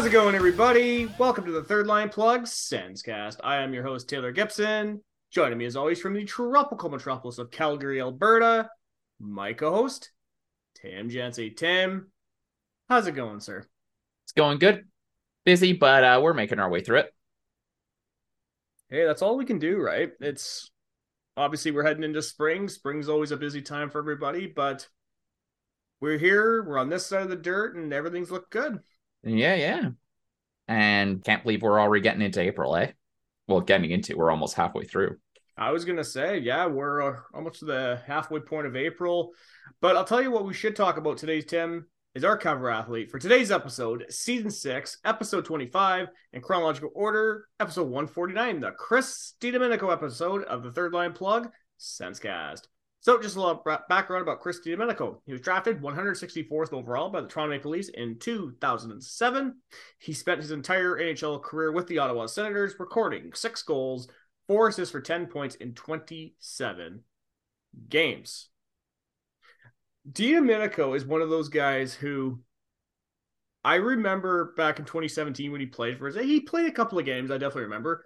How's it going, everybody? Welcome to the Third Line Plug Senscast. I am your host, Taylor Gibson. Joining me, as always, from the tropical metropolis of Calgary, Alberta, my co-host, Tim Jancy. Tim, how's it going, sir? It's going good. Busy, but uh, we're making our way through it. Hey, that's all we can do, right? It's obviously we're heading into spring. Spring's always a busy time for everybody, but we're here. We're on this side of the dirt, and everything's looked good. Yeah, yeah. And can't believe we're already getting into April, eh? Well, getting into we're almost halfway through. I was gonna say, yeah, we're uh, almost to the halfway point of April, but I'll tell you what we should talk about today, Tim, is our cover athlete for today's episode, season six, episode twenty-five, in chronological order, episode one forty-nine, the Chris DiDomenico episode of the Third Line Plug Senscast. So, just a little background about Chris DiDomenico. He was drafted 164th overall by the Toronto Maple Leafs in 2007. He spent his entire NHL career with the Ottawa Senators, recording six goals, four assists for 10 points in 27 games. DiDomenico is one of those guys who I remember back in 2017 when he played for us. He played a couple of games, I definitely remember.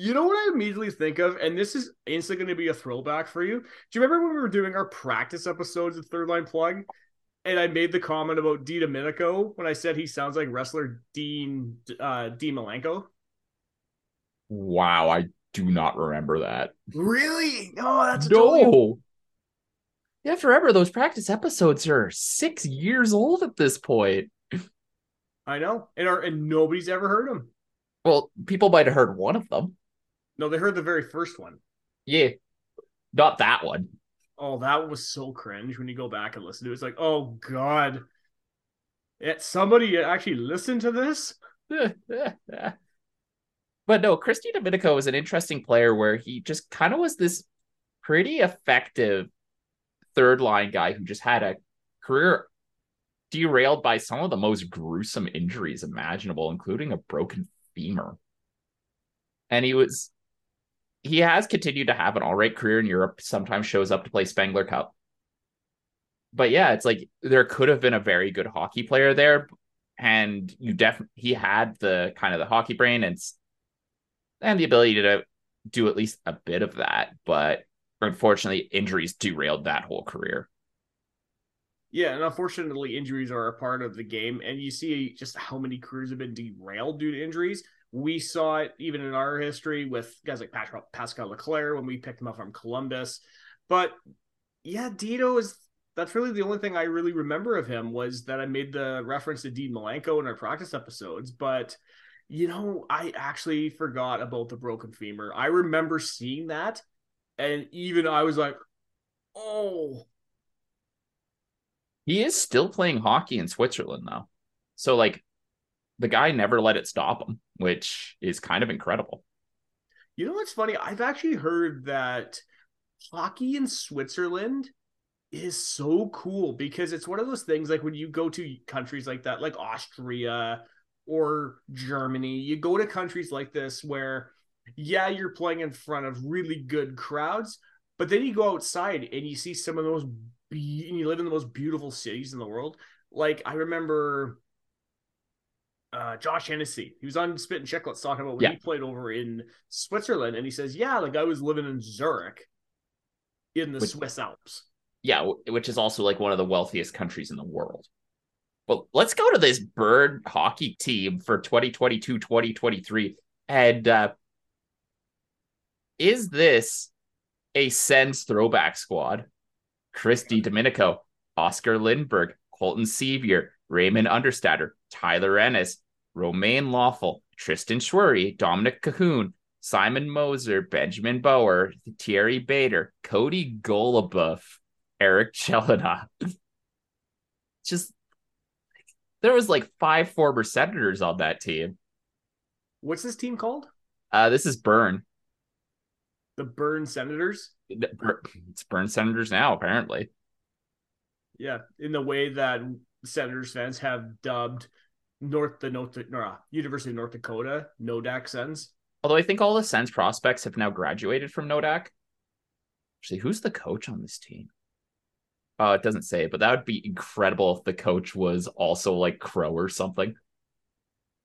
You know what I immediately think of, and this is instantly going to be a throwback for you. Do you remember when we were doing our practice episodes of Third Line Plug, and I made the comment about DiDomenico when I said he sounds like wrestler Dean uh, Dean Malenko? Wow, I do not remember that. Really? No, that's no. Totally... You have to remember those practice episodes are six years old at this point. I know, and are and nobody's ever heard them. Well, people might have heard one of them. No, they heard the very first one. Yeah. Not that one. Oh, that was so cringe when you go back and listen to it. It's like, oh god. It, somebody actually listened to this? but no, Chris DiDomenico was an interesting player where he just kind of was this pretty effective third line guy who just had a career derailed by some of the most gruesome injuries imaginable, including a broken femur. And he was he has continued to have an all right career in Europe, sometimes shows up to play Spengler Cup. But yeah, it's like there could have been a very good hockey player there. And you definitely he had the kind of the hockey brain and and the ability to do at least a bit of that. But unfortunately, injuries derailed that whole career. Yeah, and unfortunately, injuries are a part of the game, and you see just how many careers have been derailed due to injuries. We saw it even in our history with guys like Pascal Leclaire when we picked him up from Columbus. But yeah, Dito is that's really the only thing I really remember of him was that I made the reference to Dean Malenko in our practice episodes. But you know, I actually forgot about the broken femur. I remember seeing that, and even I was like, oh. He is still playing hockey in Switzerland though. So like the guy never let it stop him, which is kind of incredible. You know what's funny? I've actually heard that hockey in Switzerland is so cool because it's one of those things like when you go to countries like that, like Austria or Germany, you go to countries like this where, yeah, you're playing in front of really good crowds, but then you go outside and you see some of those, be- and you live in the most beautiful cities in the world. Like I remember uh, Josh Hennessy. He was on Spittin' Chiclets talking about when yeah. he played over in Switzerland, and he says, "Yeah, like I was living in Zurich, in the which, Swiss Alps." Yeah, which is also like one of the wealthiest countries in the world. Well, let's go to this bird hockey team for 2022-2023, and uh, is this a Sens throwback squad? Christy DiDomenico, Oscar Lindberg, Colton Sceviour, Raymond Understatter, Tyler Ennis, Romain Loeffel, Tristan Scherwey, Dominik Kahun, Simon Moser, Benjamin Bauer, Thierry Bader, Cody Goloubef, Eric Chelina. Just there was like five former senators on that team. What's this team called? Uh, this is Bern. The Bern Senators. It's Bern Senators now, apparently. Yeah, in the way that Senators fans have dubbed North the North uh, University of North Dakota Nodak Sens. Although I think all the Sens prospects have now graduated from Nodak. Actually, who's the coach on this team? Oh, it doesn't say, but that would be incredible if the coach was also like Crow or something.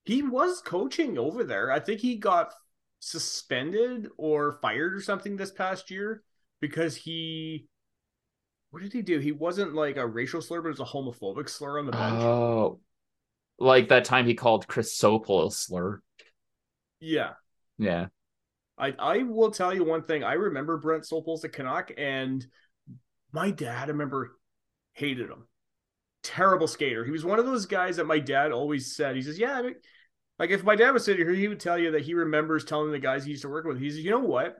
he was coaching over there. I think he got suspended or fired or something this past year because he what did he do? He wasn't like a racial slur, but it was a homophobic slur on the bench. Oh, like that time he called Chris Sopel a slur. Yeah. Yeah. I I will tell you one thing. I remember Brent Sopel's a Canuck, and my dad, I remember, hated him. Terrible skater. He was one of those guys that my dad always said. He says, "Yeah, I mean, like if my dad was sitting here, he would tell you that he remembers telling the guys he used to work with. He says, you know what?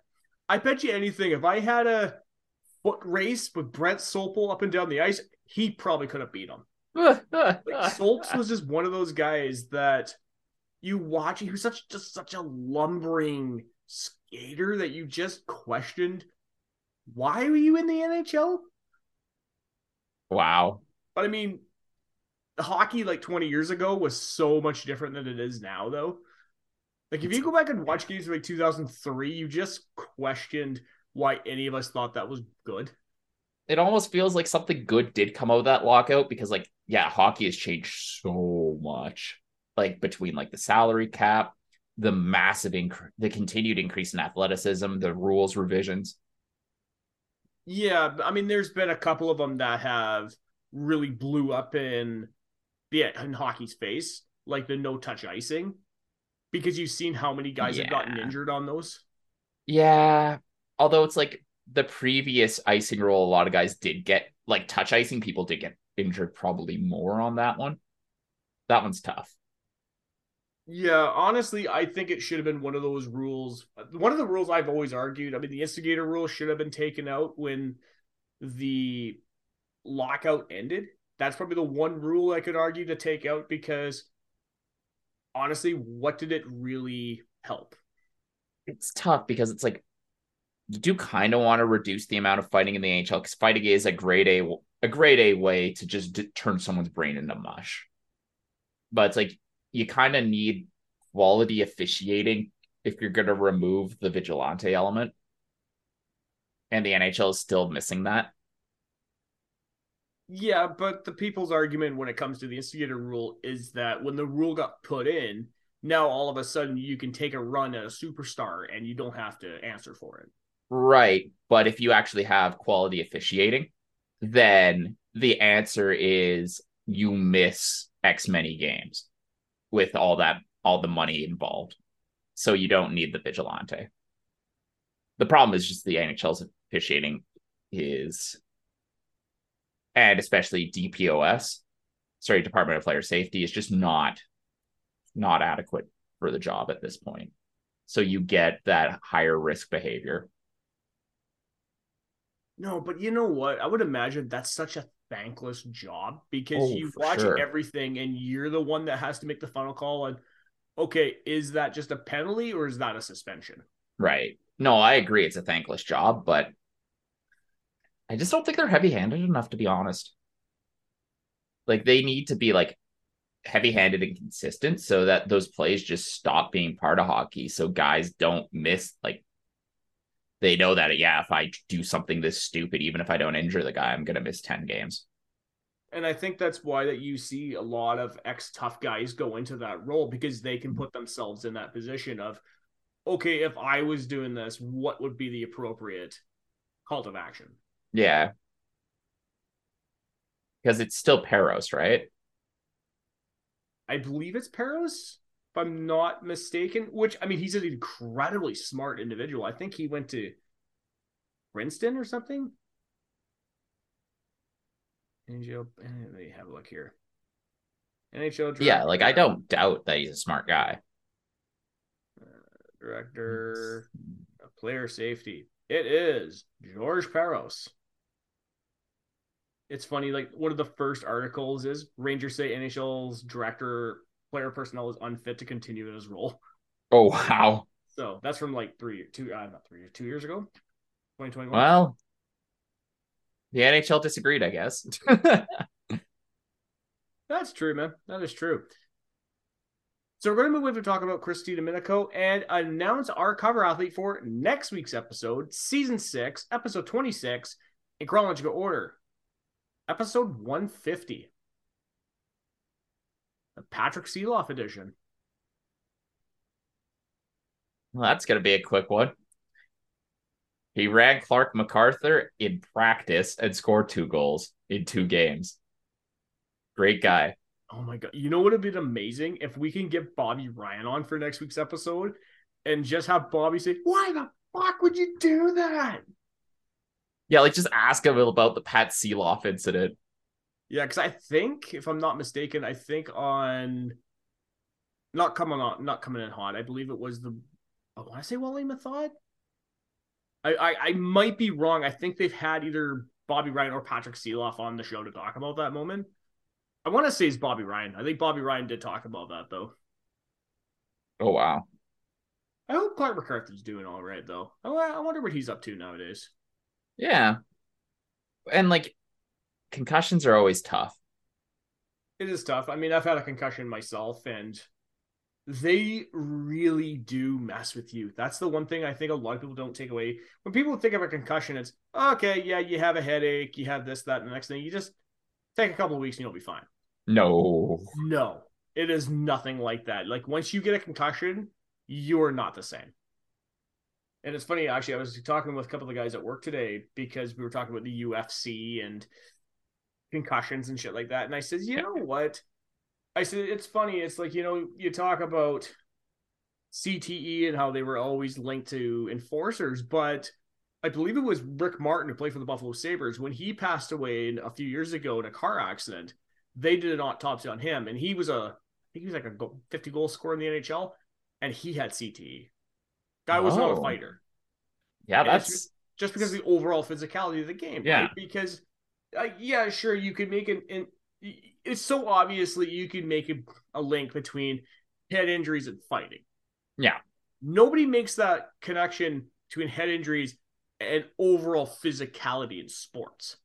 I bet you anything. If I had a foot race with Brent Sopel up and down the ice, he probably could have beat him. Like, Solps was just one of those guys that you watch. He was such just such a lumbering skater that you just questioned why were you in the NHL? Wow. But I mean, hockey like 20 years ago was so much different than it is now, though. Like if you go back and watch games like 2003, you just questioned why any of us thought that was good. It almost feels like something good did come out of that lockout because, like, yeah, hockey has changed so much. Like between like the salary cap, the massive inc- the continued increase in athleticism, the rules revisions. Yeah, I mean, there's been a couple of them that have really blew up in yeah in hockey's face, like the no touch icing, because you've seen how many guys yeah. have gotten injured on those. Yeah, although it's like the previous icing rule, a lot of guys did get like touch icing. People did get injured probably more on that one. That one's tough. Yeah, honestly, I think it should have been one of those rules. One of the rules I've always argued. I mean, the instigator rule should have been taken out when the lockout ended. That's probably the one rule I could argue to take out because honestly, what did it really help? It's tough because it's like you do kind of want to reduce the amount of fighting in the NHL because fighting is a grade A a grade A way to just d- turn someone's brain into mush. But it's like you kind of need quality officiating if you're going to remove the vigilante element. And the NHL is still missing that. Yeah, but the people's argument when it comes to the instigator rule is that when the rule got put in, now all of a sudden you can take a run at a superstar and you don't have to answer for it. Right. But if you actually have quality officiating, then the answer is you miss X many games with all that all the money involved. So you don't need the vigilante. The problem is just the NHL's officiating is and especially DPOS, sorry, Department of Player Safety is just not not adequate for the job at this point. So you get that higher risk behavior. No, but you know what? I would imagine that's such a thankless job because oh, you watch sure. everything and you're the one that has to make the final call and okay, is that just a penalty or is that a suspension? Right. No, I agree it's a thankless job, but I just don't think they're heavy-handed enough to be honest. Like they need to be like heavy-handed and consistent so that those plays just stop being part of hockey so guys don't miss like they know that yeah, if I do something this stupid, even if I don't injure the guy, I'm gonna miss 10 games. And I think that's why that you see a lot of ex tough guys go into that role because they can put themselves in that position of, okay, if I was doing this, what would be the appropriate call to action? Yeah. Because it's still Peros, right? I believe it's Parros if I'm not mistaken. Which I mean, he's an incredibly smart individual. I think he went to Princeton or something. NHL. Let me have a look here. NHL. Director, yeah, like I don't doubt that he's a smart guy. Uh, director, player safety. It is George Parros. It's funny, like one of the first articles is Rangers say NHL's director player personnel is unfit to continue in his role. Oh wow! So that's from like three, two, uh, not three, two years ago, twenty twenty one. Well, the NHL disagreed, I guess. that's true, man. That is true. So we're going to move to talk about Chris DiDomenico and announce our cover athlete for next week's episode, season six, episode twenty six, in chronological order. Episode one fifty the Patrick Sieloff edition. Well, that's going to be a quick one. He ran Clarke MacArthur in practice and scored two goals in two games. Great guy. Oh my god! You know what would have been amazing if we can get Bobby Ryan on for next week's episode, and just have Bobby say, "Why the fuck would you do that?" Yeah, like just ask him about the Pat Sieloff incident. Yeah, because I think, if I'm not mistaken, I think on not coming on, not coming in hot. I believe it was the. Oh, I want to say Wally Method. I, I I might be wrong. I think they've had either Bobby Ryan or Patrick Sieloff on the show to talk about that moment. I want to say it's Bobby Ryan. I think Bobby Ryan did talk about that though. Oh wow. I hope Clarke MacArthur's doing all right though. I, I wonder what he's up to nowadays. Yeah. And like concussions are always tough. It is tough. I mean, I've had a concussion myself and they really do mess with you. That's the one thing I think a lot of people don't take away. When people think of a concussion, it's okay, yeah, you have a headache, you have this, that, and the next thing. You just take a couple of weeks and you'll be fine. No. No, it is nothing like that. Like once you get a concussion, you're not the same. And it's funny, actually, I was talking with a couple of the guys at work today because we were talking about the UFC and concussions and shit like that. And I said, you know what? I said, it's funny. It's like, you know, you talk about CTE and how they were always linked to enforcers, but I believe it was Rick Martin who played for the Buffalo Sabres. When he passed away a few years ago in a car accident, they did an autopsy on him. And he was a, I think he was like a 50 goal scorer in the NHL, and he had CTE. Guy was oh. not a oh. fighter. Yeah, that's just, just, because of the overall physicality of the game. Yeah. Right? Because, uh, yeah, sure, you could make an, an it's so obviously you can make a, a link between head injuries and fighting. Yeah. Nobody makes that connection between head injuries and overall physicality in sports.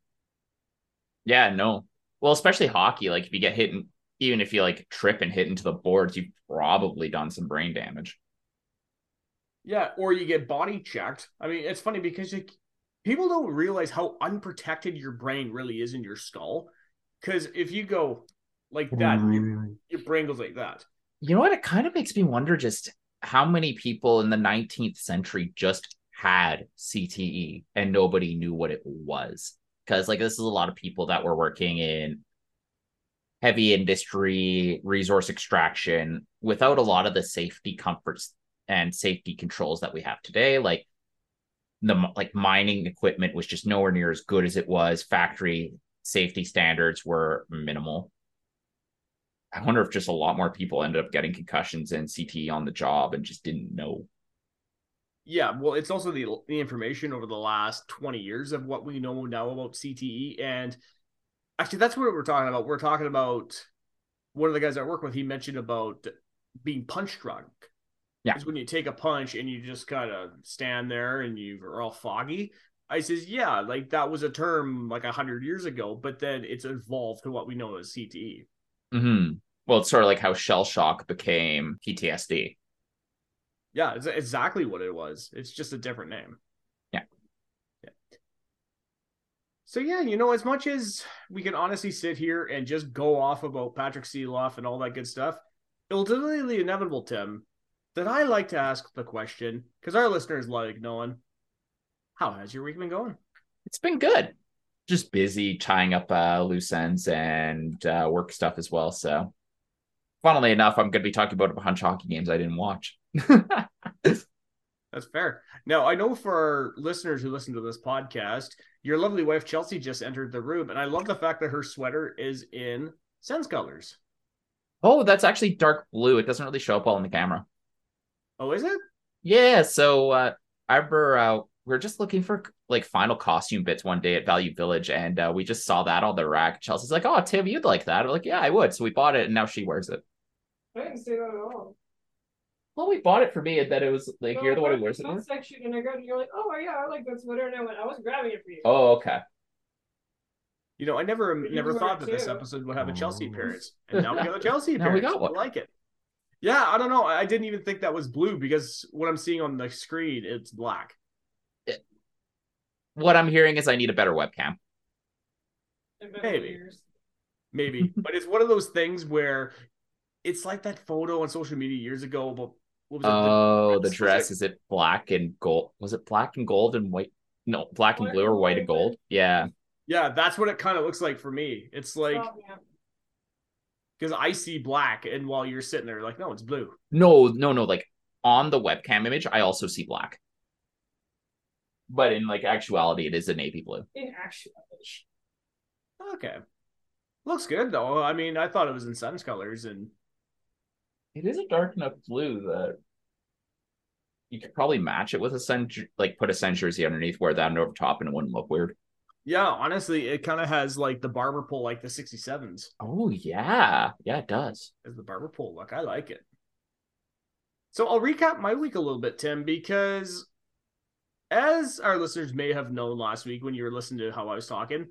Yeah, no. Well, especially hockey. Like if you get hit, and even if you like trip and hit into the boards, you've probably done some brain damage. Yeah, or you get body checked. I mean, it's funny because you, people don't realize how unprotected your brain really is in your skull. Because if you go like that, your, your brain goes like that. You know what? It kind of makes me wonder just how many people in the 19th century just had CTE and nobody knew what it was. Because, like, this is a lot of people that were working in heavy industry, resource extraction without a lot of the safety comforts and safety controls that we have today. Like, the like mining equipment was just nowhere near as good as it was. Factory safety standards were minimal. I wonder if just a lot more people ended up getting concussions and CTE on the job and just didn't know. Yeah, well, it's also the the information over the last 20 years of what we know now about CTE. And actually, that's what we're talking about. We're talking about one of the guys I work with, he mentioned about being punch drunk. Yeah. Because when you take a punch and you just kind of stand there and you're all foggy, I says, yeah, like that was a term like a hundred years ago, but then it's evolved to what we know as CTE. Mm-hmm. Well, it's sort of like how shell shock became PTSD. Yeah, it's exactly what it was. It's just a different name. Yeah. Yeah. So yeah, you know, as much as we can honestly sit here and just go off about Patrick Sieloff and all that good stuff, ultimately inevitable, Tim, that I like to ask the question because our listeners like knowing how has your week been going? It's been good. Just busy tying up uh, loose ends and uh, work stuff as well. So, funnily enough, I'm going to be talking about a bunch of hockey games I didn't watch. That's fair. Now, I know for our listeners who listen to this podcast, your lovely wife Chelsea just entered the room, and I love the fact that her sweater is in Sens colors. Oh, that's actually dark blue. It doesn't really show up well in the camera. Oh, is it? Yeah. So uh, I remember uh, we are just looking for like final costume bits one day at Value Village, and uh, we just saw that on the rack. Chelsea's like, "Oh, Tim, you'd like that?" I'm like, "Yeah, I would." So we bought it, and now she wears it. I didn't say that at all. Well, we bought it for me, and then it was like, no, "You're the one who wears it." Section, and I got, and you're like, "Oh yeah, I like that sweater," and I went, "I was grabbing it for you." Oh, okay. You know, I never never thought that too. this episode would have a Chelsea appearance, and now we got a Chelsea appearance. now we got one. I like it. Yeah, I don't know. I didn't even think that was blue because what I'm seeing on the screen, it's black what I'm hearing is I need a better webcam. Maybe. Maybe. but it's one of those things where it's like that photo on social media years ago about what was it? Oh, the was dress it- is it black and gold? Was it black and gold and white? No, black and blue or white and gold. gold? Yeah. yeah, that's what it kind of looks like for me. It's like Oh, yeah. Because I see black, and while you're sitting there, like, no, it's blue. No, no, no. Like on the webcam image, I also see black. But in like actuality, it is a navy blue. In actuality. Okay, looks good though. I mean, I thought it was in Sens colors, and It is a dark enough blue that you could probably match it with a sun, like put a sun jersey underneath, wear that over top, and it wouldn't look weird. Yeah, honestly, it kind of has like the barber pole, like the '67s, Oh yeah, yeah, it does. as the barber pole look. I like it. So I'll recap my week a little bit, Tim, because as our listeners may have known last week when you were listening to how I was talking,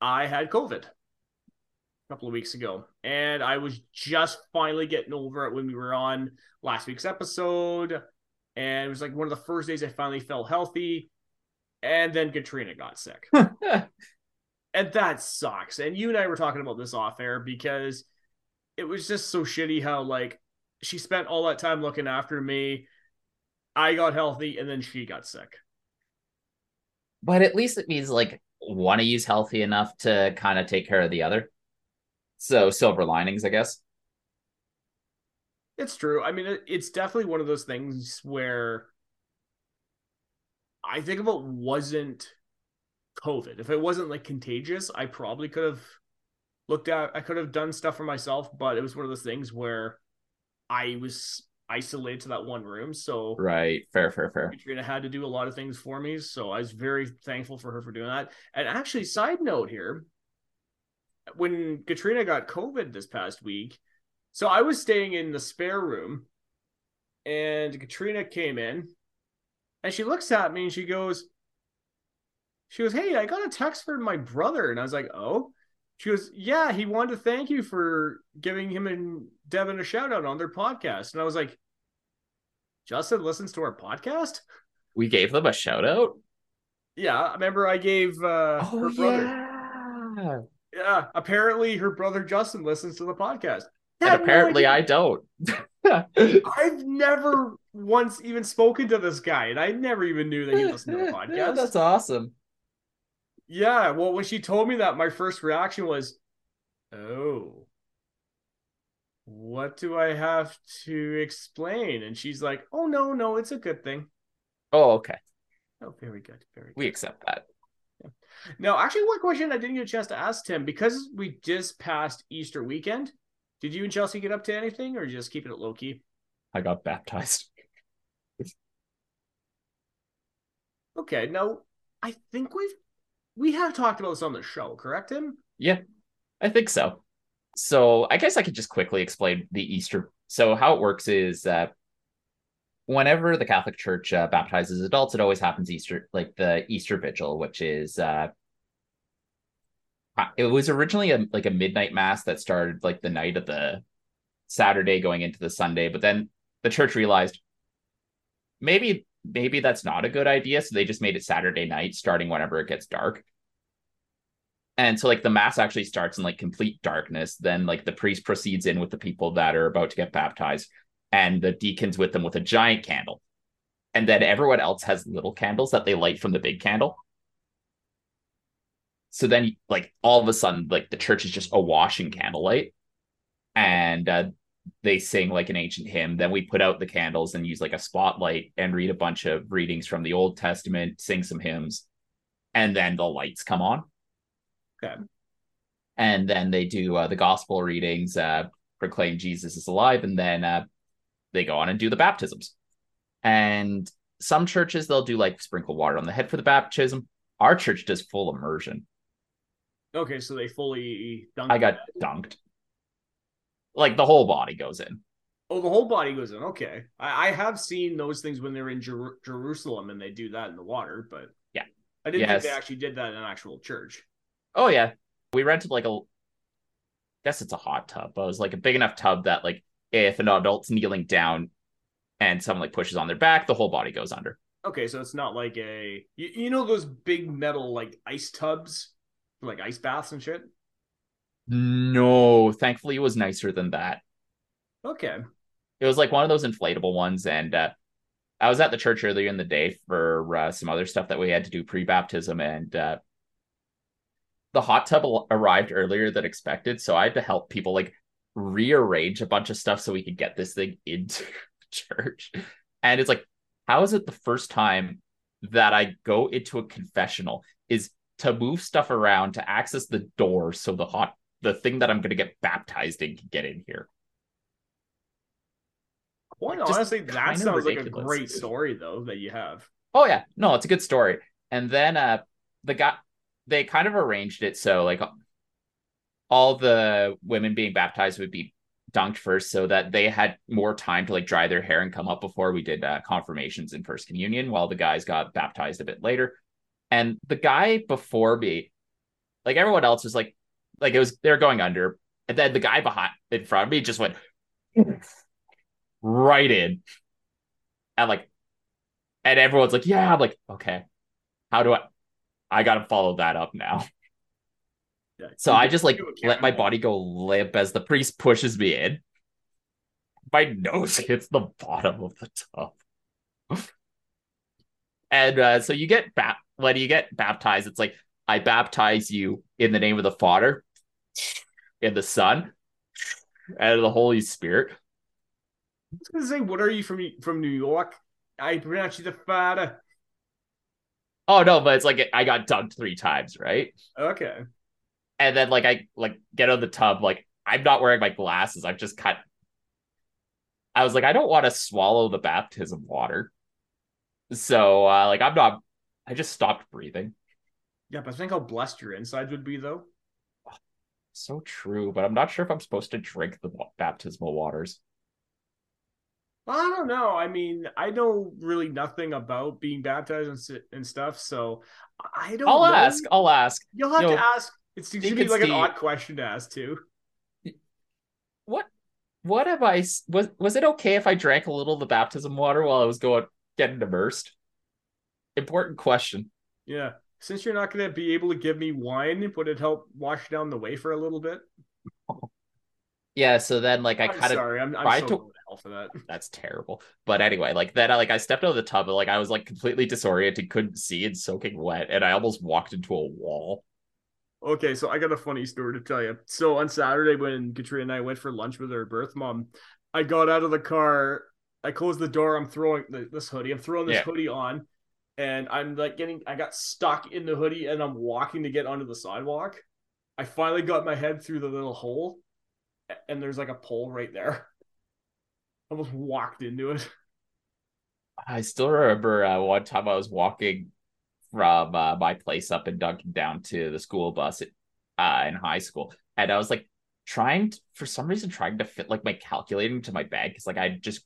I had COVID a couple of weeks ago. And I was just finally getting over it when we were on last week's episode. And it was like one of the first days I finally felt healthy. And then Katrina got sick. and that sucks. And you and I were talking about this off air because it was just so shitty how like she spent all that time looking after me. I got healthy and then she got sick. but at least it means like one of you's healthy enough to kind of take care of the other. So silver linings, I guess. It's true. I mean, it's definitely one of those things where I think if it wasn't COVID, if it wasn't like contagious, I probably could have looked at, I could have done stuff for myself, but it was one of those things where I was isolated to that one room. So Right. Fair, fair, fair. Katrina had to do a lot of things for me. So I was very thankful for her for doing that. And actually, side note here, when Katrina got COVID this past week, so I was staying in the spare room and Katrina came in and she looks at me and she goes, she goes, Hey, I got a text from my brother. And I was like, Oh, she goes, Yeah, he wanted to thank you for giving him and Devin a shout out on their podcast. And I was like, Justin listens to our podcast? We gave them a shout out. Yeah, I remember I gave uh, her brother. yeah. Yeah, apparently her brother Justin listens to the podcast. And Had no apparently, I don't. I've never once even spoken to this guy, and I never even knew that he listened to the podcast. Yeah, that's awesome. Yeah, well, when she told me that, my first reaction was, "Oh, what do I have to explain?" And she's like, "Oh no, no, it's a good thing." Oh, okay. Oh, very good, very good. We accept that. Now, actually, one question I didn't get a chance to ask Tim because we just passed Easter weekend. Did you and Chelsea get up to anything, or just keeping it low key? I got baptized. Okay, now I think we've we have talked about this on the show, correct, Him? Yeah, I think so. So I guess I could just quickly explain the Easter. So how it works is that whenever the Catholic Church uh, baptizes adults, it always happens Easter, like the Easter Vigil, which is uh, uh, it was originally a like a midnight mass that started like the night of the Saturday going into the Sunday, but then the church realized maybe maybe that's not a good idea, so they just made it Saturday night, starting whenever it gets dark. And so like the mass actually starts in like complete darkness. Then like the priest proceeds in with the people that are about to get baptized, and the deacons with them with a giant candle. And then everyone else has little candles that they light from the big candle. So then like all of a sudden, like the church is just awash in candlelight. And uh, they sing like an ancient hymn. Then we put out the candles and use like a spotlight and read a bunch of readings from the Old Testament, sing some hymns, and then the lights come on. Okay. And then they do uh, the gospel readings, uh, proclaim Jesus is alive, and then uh, they go on and do the baptisms. And some churches they'll do like sprinkle water on the head for the baptism. Our church does full immersion. Okay, so they fully dunked I got dunked. Like the whole body goes in. Oh, the whole body goes in. Okay, I, I have seen those things when they're in Jer- Jerusalem and they do that in the water, but Yeah. I didn't Yes. think they actually did that in an actual church. Oh yeah, we rented like a. Guess it's a hot tub, but it was like a big enough tub that like if an adult's kneeling down, and someone like pushes on their back, the whole body goes under. Okay, so it's not like a you, you know those big metal like ice tubs, like ice baths and shit. No, thankfully it was nicer than that. Okay, it was like one of those inflatable ones, and uh, I was at the church earlier in the day for uh, some other stuff that we had to do pre baptism, and uh, the hot tub arrived earlier than expected, so I had to help people like rearrange a bunch of stuff so we could get this thing into church. And it's like, how is it the first time that I go into a confessional is to move stuff around to access the door so the hot the thing that I'm going to get baptized in can get in here. Quite honestly, that sounds ridiculous. like a great story though that you have. Oh yeah, no, it's a good story. And then uh the guy they kind of arranged it so like all the women being baptized would be dunked first so that they had more time to like dry their hair and come up before we did uh, confirmations and first communion while the guys got baptized a bit later and the guy before me like everyone else was like like it was they're going under. And then the guy behind in front of me just went right in. And like and everyone's like yeah i'm like okay. How do i i gotta follow that up now. Yeah, so I just like let my body go limp as the priest pushes me in. My nose hits the bottom of the tub. and uh, so you get bap- when you get baptized, it's like I baptize you in the name of the Father, in the Son, and the Holy Spirit. I was gonna say, what are you from from New York? I pronounce you the Father. Oh no, but it's like I got dunked three times, right? Okay and then like I like get on the tub, like I'm not wearing my glasses. I've just cut. I was like, I don't want to swallow the baptism water. So uh like I'm not I just stopped breathing. Yeah, but think how blessed your insides would be though. So true, but I'm not sure if I'm supposed to drink the baptismal waters. I don't know. I mean, I know really nothing about being baptized and, and stuff, so I don't. I'll know. ask. I'll ask. You'll have you to ask it seems to be like the... an odd question to ask too. What what have I was was it okay if I drank a little of the baptism water while I was going getting immersed? Important question. Yeah. Since you're not gonna be able to give me wine, would it help wash down the wafer a little bit? Yeah, so then like I kind of sorry, I'm, I'm so to hell for that. That's terrible. But anyway, like then I like I stepped out of the tub and like I was like completely disoriented, couldn't see and soaking wet, and I almost walked into a wall. Okay, so I got a funny story to tell you. So on Saturday, when Katrina and I went for lunch with her birth mom, I got out of the car, I closed the door, I'm throwing this hoodie, I'm throwing this yeah. hoodie on, and I'm like getting, I got stuck in the hoodie and I'm walking to get onto the sidewalk. I finally got my head through the little hole, and there's like a pole right there. I almost walked into it. I still remember uh, one time I was walking from uh, my place up in Duncan down to the school bus uh, in high school, and I was like trying to, for some reason trying to fit like my calculator into my bag because like I just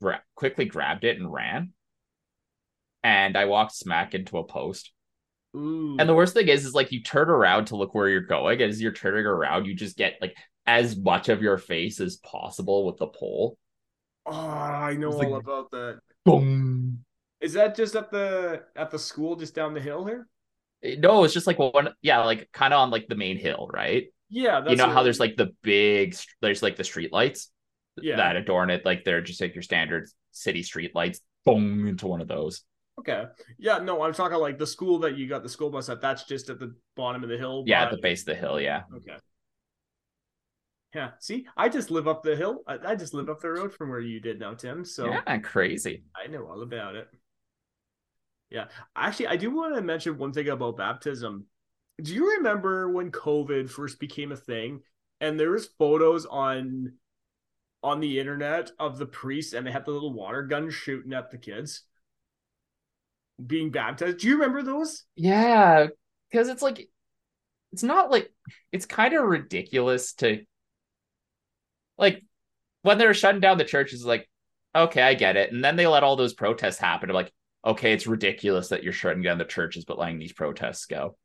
gra- quickly grabbed it and ran, and I walked smack into a post. Ooh. And the worst thing is, is like you turn around to look where you're going. As you're turning around, you just get like as much of your face as possible with the pole. Oh, I know all like, about that. Boom. Is that just at the at the school just down the hill here? Eh, no, it's just like one. Yeah, like kind of on like the main hill, right? Yeah, you know how there's like the big, there's like the street lights yeah. that adorn it. Like they're just like your standard city street lights. Boom into one of those. Okay. Yeah, no, I'm talking like the school that you got the school bus at. That's just at the bottom of the hill. Yeah, at the base of the hill. Yeah. Okay. Yeah. See, I just live up the hill. I, I just live up the road from where you did now, Tim. So yeah, crazy. I know all about it. Yeah. Actually, I do want to mention one thing about baptism. Do you remember when COVID first became a thing and there was photos on on the internet of the priests and they had the little water gun shooting at the kids being baptized? Do you remember those? Yeah, because it's like it's not like it's kind of ridiculous to like when they're shutting down the churches like okay i get it and then they let all those protests happen I'm like okay, it's ridiculous that you're shutting down the churches but letting these protests go.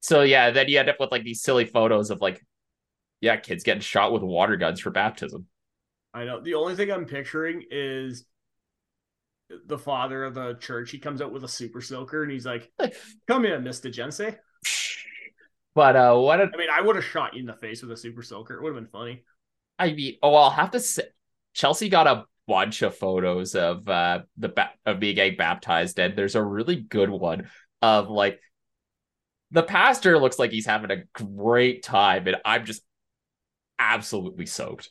So yeah, then you end up with like these silly photos of like, yeah, kids getting shot with water guns for baptism. I know. The only thing I'm picturing is the father of the church. He comes out with a super soaker and he's like, "Come in, Mister Jense." But uh, what? A... I mean, I would have shot you in the face with a super soaker. It would have been funny. I mean, oh, I'll have to say, Chelsea got a bunch of photos of uh the ba- of being getting baptized, and there's a really good one of like the pastor looks like he's having a great time, and I'm just absolutely soaked.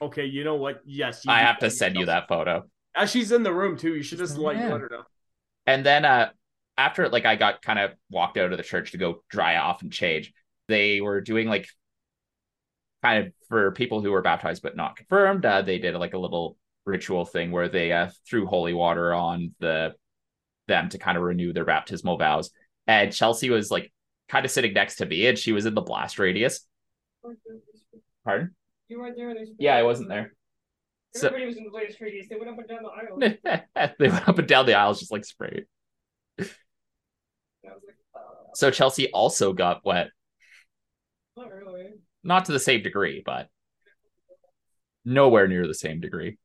Okay, you know what? Yes, you I have to send you that photo. As she's in the room too, you should just like Yeah. let her know. And then uh after like I got kind of walked out of the church to go dry off and change, they were doing like kind of for people who were baptized but not confirmed, uh, they did like a little ritual thing where they uh, threw holy water on the them to kind of renew their baptismal vows. And Chelsea was like kind of sitting next to me and she was in the blast radius. Pardon? You weren't there when they Yeah, I wasn't there. So Everybody was in the latest treaties. They went up and down the aisle. they went up and down the aisles just like sprayed. Like, uh, So Chelsea also got wet, not really. not to the same degree, but nowhere near the same degree.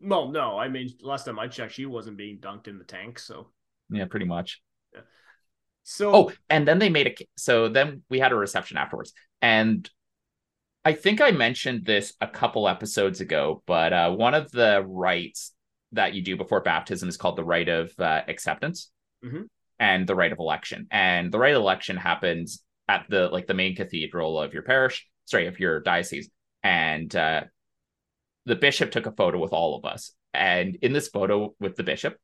Well, no, I mean, last time I checked, she wasn't being dunked in the tank. So, Yeah, pretty much. Yeah. so Oh, and then they made a so then we had a reception afterwards. And I think I mentioned this a couple episodes ago, but uh, one of the rites that you do before baptism is called the rite of uh, acceptance Mhm. and the rite of election. And the rite of election happens at the like the main cathedral of your parish, sorry, of your diocese. And uh, the bishop took a photo with all of us. And in this photo with the bishop,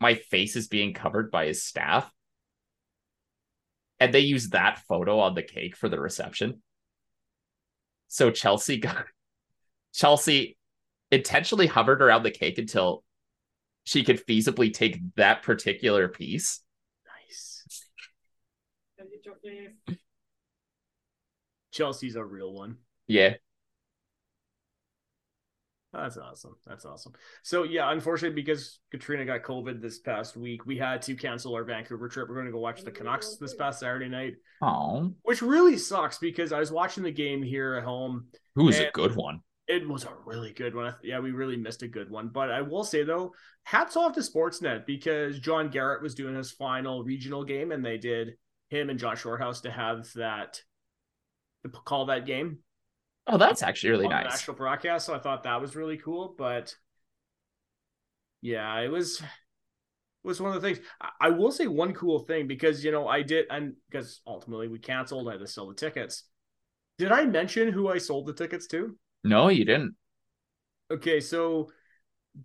my face is being covered by his staff and they use that photo on the cake for the reception. So Chelsea got Chelsea intentionally hovered around the cake until she could feasibly take that particular piece. nice. And get your face. Chelsea's a real one. Yeah. Oh, that's awesome. That's awesome. So yeah, unfortunately, because Katrina got COVID this past week, we had to cancel our Vancouver trip. We're going to go watch the Canucks this past Saturday night, Oh, which really sucks because I was watching the game here at home. who was a good one? It was a really good one. Yeah, we really missed a good one. But I will say though, hats off to Sportsnet because John Garrett was doing his final regional game, and they did him and John Shorthouse to have that to call that game Oh, that's actually really nice. national broadcast. So I thought that was really cool. But yeah, it was was one of the things. I, I will say one cool thing because you know I did, and because ultimately we canceled, I had to sell the tickets. Did I mention who I sold the tickets to? No, you didn't. Okay, so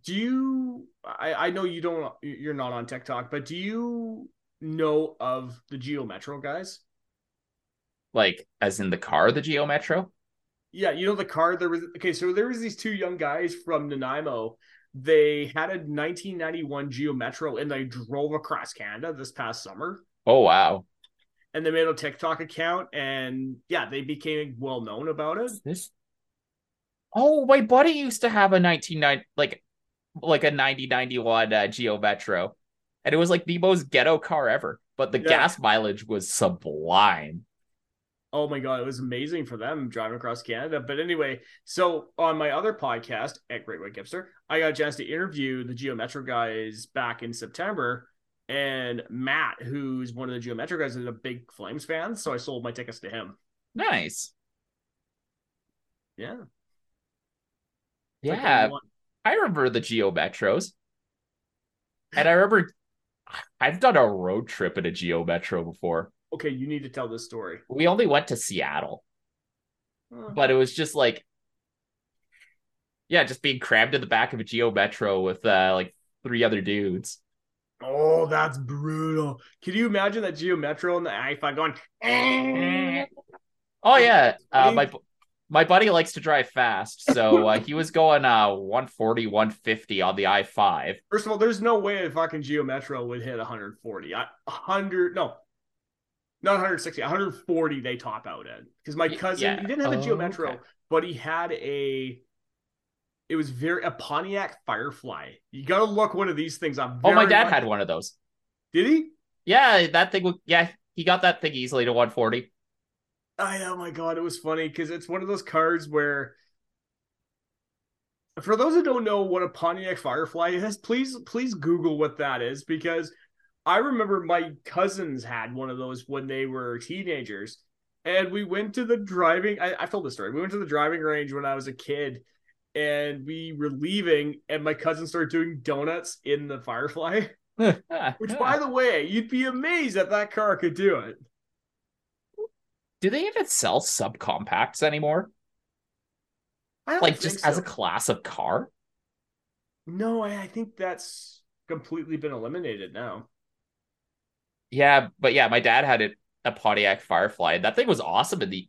do you? I I know you don't. You're not on TikTok, but do you know of the Geo Metro guys? Like, as in the car, the Geo Metro? Yeah, you know the car. There was okay. So there was these two young guys from Nanaimo. They had a 1991 Geo Metro, and they drove across Canada this past summer. Oh, wow. And they made a TikTok account, and yeah, they became well known about it. This. Oh, my buddy used to have a 1990, like, like a 9091 uh, Geo Metro. And it was like the most ghetto car ever. But the Yeah. gas mileage was sublime. Oh my god, it was amazing for them driving across Canada. But anyway, so on my other podcast at Great White Gipster, I got a chance to interview the Geo Metro guys back in September. And Matt, who's one of the Geo Metro guys, is a big Flames fan. So I sold my tickets to him. Nice. Yeah. Yeah. one- I remember the Geo Metros. And I remember I've done a road trip in a Geo Metro before. Okay, you need to tell this story. We only went to Seattle, Uh, but it was just like, yeah, just being crammed in the back of a Geo Metro with uh, like three other dudes. Oh, that's brutal. Can you imagine that Geo Metro and the i5 going? "Eh." Oh yeah, uh, my my buddy likes to drive fast, so uh, he was going uh 140, 150 on the I five. First of all, there's no way a fucking Geo Metro would hit 140. I 100, no, not 160, 140 they top out at. Because my cousin, yeah. he didn't have a Geo Oh, Metro, okay. but he had a, it was very, a Pontiac Firefly. You got to look one of these things up. Oh, my dad much- had one of those. Did he? Yeah, that thing. would- Yeah, he got that thing easily to 140. I oh my god, it was funny because it's one of those cars where for those who don't know what a Pontiac Firefly is, please please Google what that is because I remember my cousins had one of those when they were teenagers. And we went to the driving I, I've told this story. We went to the driving range when I was a kid and we were leaving, and my cousin started doing donuts in the Firefly. Which, by the way, you'd be amazed that that car could do it. do they even sell subcompacts anymore? I Like just so. as a class of car? no, I, I think that's completely been eliminated now. Yeah, but yeah, my dad had it a Pontiac Firefly. and That thing was awesome in the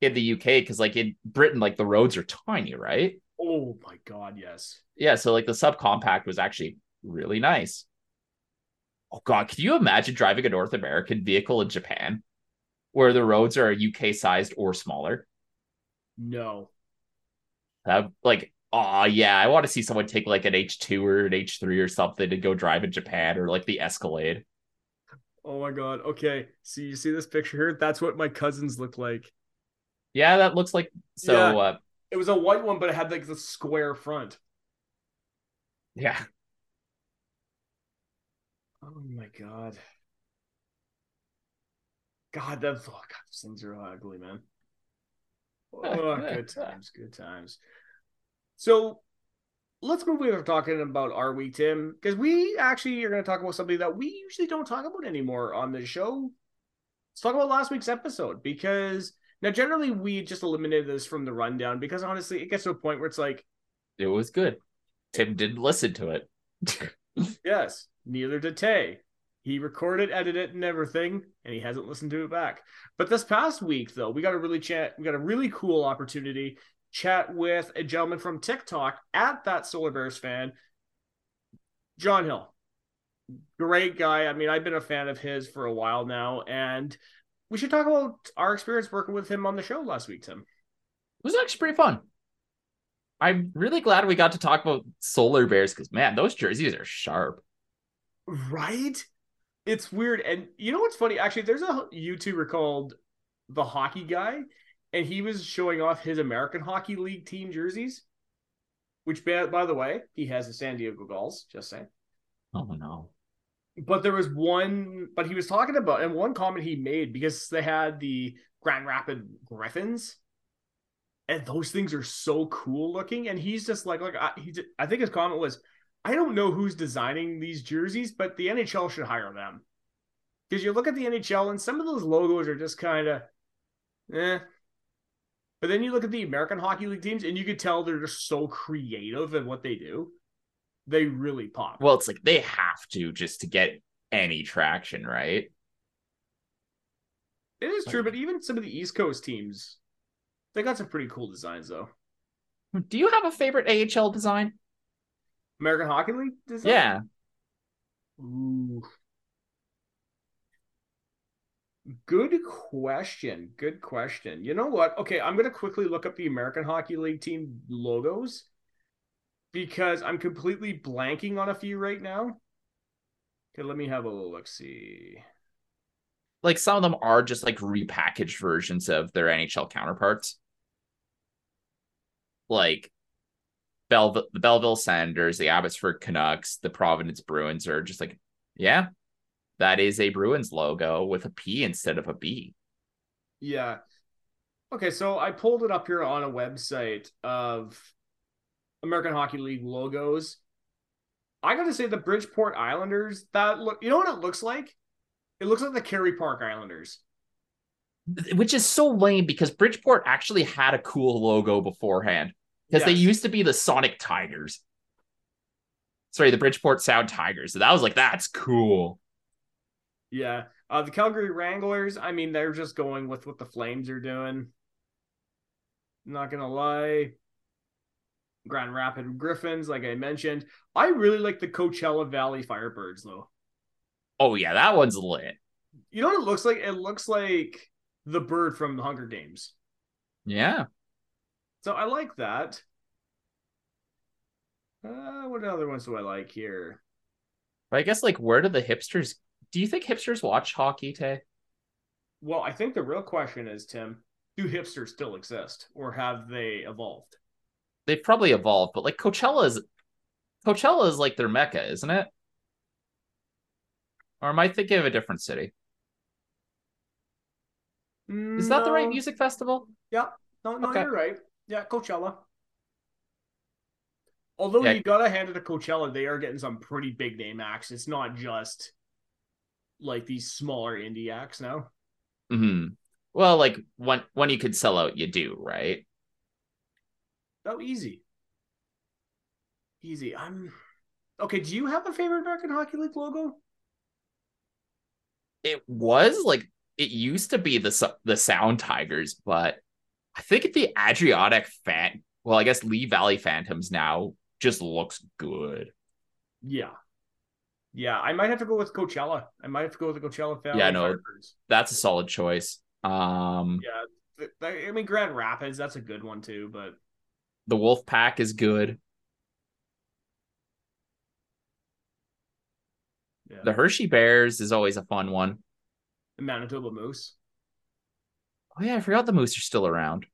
in the UK because like in Britain, like the roads are tiny, right? Oh my god, yes. Yeah, so like the subcompact was actually really nice. Oh god, can you imagine driving a North American vehicle in Japan where the roads are UK sized or smaller? No. That like oh yeah, I want to see someone take like an H2 or an H3 or something to go drive in Japan or like the Escalade. Oh my god. Okay. So you see this picture here? That's what my cousins look like. Yeah, that looks like so Yeah. uh It was a white one, but it had like the square front. yeah. Oh my god. God, that oh god, those things are ugly, man. Oh, good times, good times. So let's move away from talking about our week, Tim, because we actually are going to talk about something that we usually don't talk about anymore on the show. Let's talk about last week's episode because now generally we just eliminated this from the rundown because honestly, it gets to a point where it's like, It was good. Tim didn't listen to it. yes, neither did Tay. He recorded, edited, and everything, and he hasn't listened to it back. But this past week, though, we got a really chat. We got a really cool opportunity chat with a gentleman from TikTok at that Solar Bears fan, John Hill. Great guy. I mean, I've been a fan of his for a while now, and we should talk about our experience working with him on the show last week, Tim. It was actually pretty fun. I'm really glad we got to talk about Solar Bears because man, those jerseys are sharp. Right? It's weird. And you know what's funny? Actually, there's a YouTuber called The Hockey Guy, and he was showing off his American Hockey League team jerseys. Which, by by the way, he has the San Diego Gulls, just saying. Oh no. But there was one, but he was talking about, and one comment he made because they had the Grand Rapid Griffins, and those things are so cool looking. And he's just like, like I, he, I think his comment was, I don't know who's designing these jerseys, but the NHL should hire them. Because you look at the NHL and some of those logos are just kind of, eh. But then you look at the American Hockey League teams, and you could tell they're just so creative in what they do. They really pop. Well, it's like they have to just to get any traction, right? It is true, but even some of the East Coast teams, they got some pretty cool designs though. Do you have a favorite AHL design? American Hockey League design? Yeah. Ooh. Good question. Good question. You know what? Okay, I'm gonna quickly look up the American Hockey League team logos because I'm completely blanking on a few right now. Okay, let me have a look. See. Like some of them are just like repackaged versions of their NHL counterparts. Like Belleville, the Belleville Senators, the Abbotsford Canucks, the Providence Bruins are just like, yeah, that is a Bruins logo with a P instead of a B. Yeah. Okay, so I pulled it up here on a website of American Hockey League logos. I gotta say the Bridgeport Islanders, that look you know what it looks like? It looks like the Kerry Park Islanders. Which is so lame because Bridgeport actually had a cool logo beforehand. Because they used to be the Sonic Tigers. Sorry, the Bridgeport Sound Tigers. So that was like, that's cool. Yeah. Uh the Calgary Wranglers, I mean, they're just going with what the Flames are doing. Not gonna lie. Grand Rapid Griffins, like I mentioned. I really like the Coachella Valley Firebirds though. Oh, yeah, that one's lit. You know what it looks like? It looks like the bird from the Hunger Games. Yeah. So I like that. Uh, what other ones do I like here? I guess, like, where do the hipsters. Do you think hipsters watch hockey, Tay? Well, I think the real question is, Tim, do hipsters still exist or have they evolved? They've probably evolved, but like Coachella is. Coachella is like their mecca, isn't it? Or am I thinking of a different city? Is that the right music festival? Yeah. No, no, Okay. you're right. Yeah, Coachella. Although Yeah. you gotta hand it to Coachella, they are getting some pretty big name acts. It's not just like these smaller indie acts now. hmm Well, like when when you could sell out, you do, right? Oh, easy. Easy. I'm okay. Do you have a favorite American Hockey League logo? It was like it used to be the the Sound Tigers, but I think the Adirondack fan, well, I guess Lehigh Valley Phantoms now just looks good. Yeah. Yeah, I might have to go with Coachella. I might have to go with the Coachella family. Yeah, no. Firebirds. That's a solid choice. Um, Yeah, I mean Grand Rapids, that's a good one too. But the Wolf Pack is good. yeah, The Hershey Bears is always a fun one. the Manitoba Moose. Oh yeah, I forgot the Moose are still around.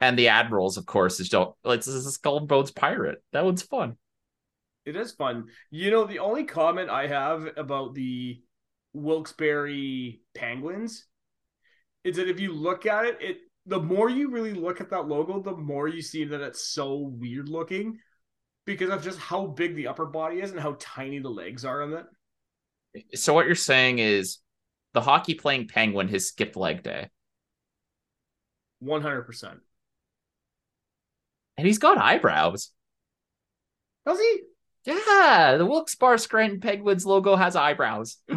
And the Admirals, of course, is still it's a Skull and Bones pirate. That one's fun. It is fun. You know, the only comment I have about the Wilkes-Barre Penguins is that if you look at it, it the more you really look at that logo, the more you see that it's so weird looking because of just how big the upper body is and how tiny the legs are on it. So what you're saying is the hockey playing penguin has skipped leg day. One hundred percent. And he's got eyebrows. Does he? Yeah, the Wilkes-Barre Scranton Penguins logo has eyebrows.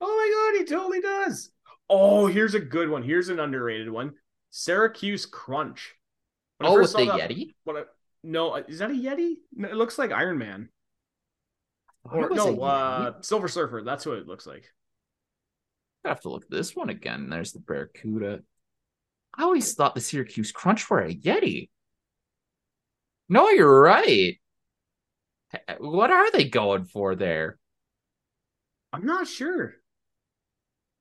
Oh my god, he totally does. Oh, here's a good one. Here's an underrated one. Syracuse Crunch. When oh, with the that- Yeti? When I, no, uh, is that a Yeti? No, it looks like Iron Man. Or it was a no, uh, Silver Surfer. That's what it looks like. I have to look at this one again. There's the Barracuda. I always thought the Syracuse Crunch were a Yeti. No, you're right. What are they going for there? I'm not sure.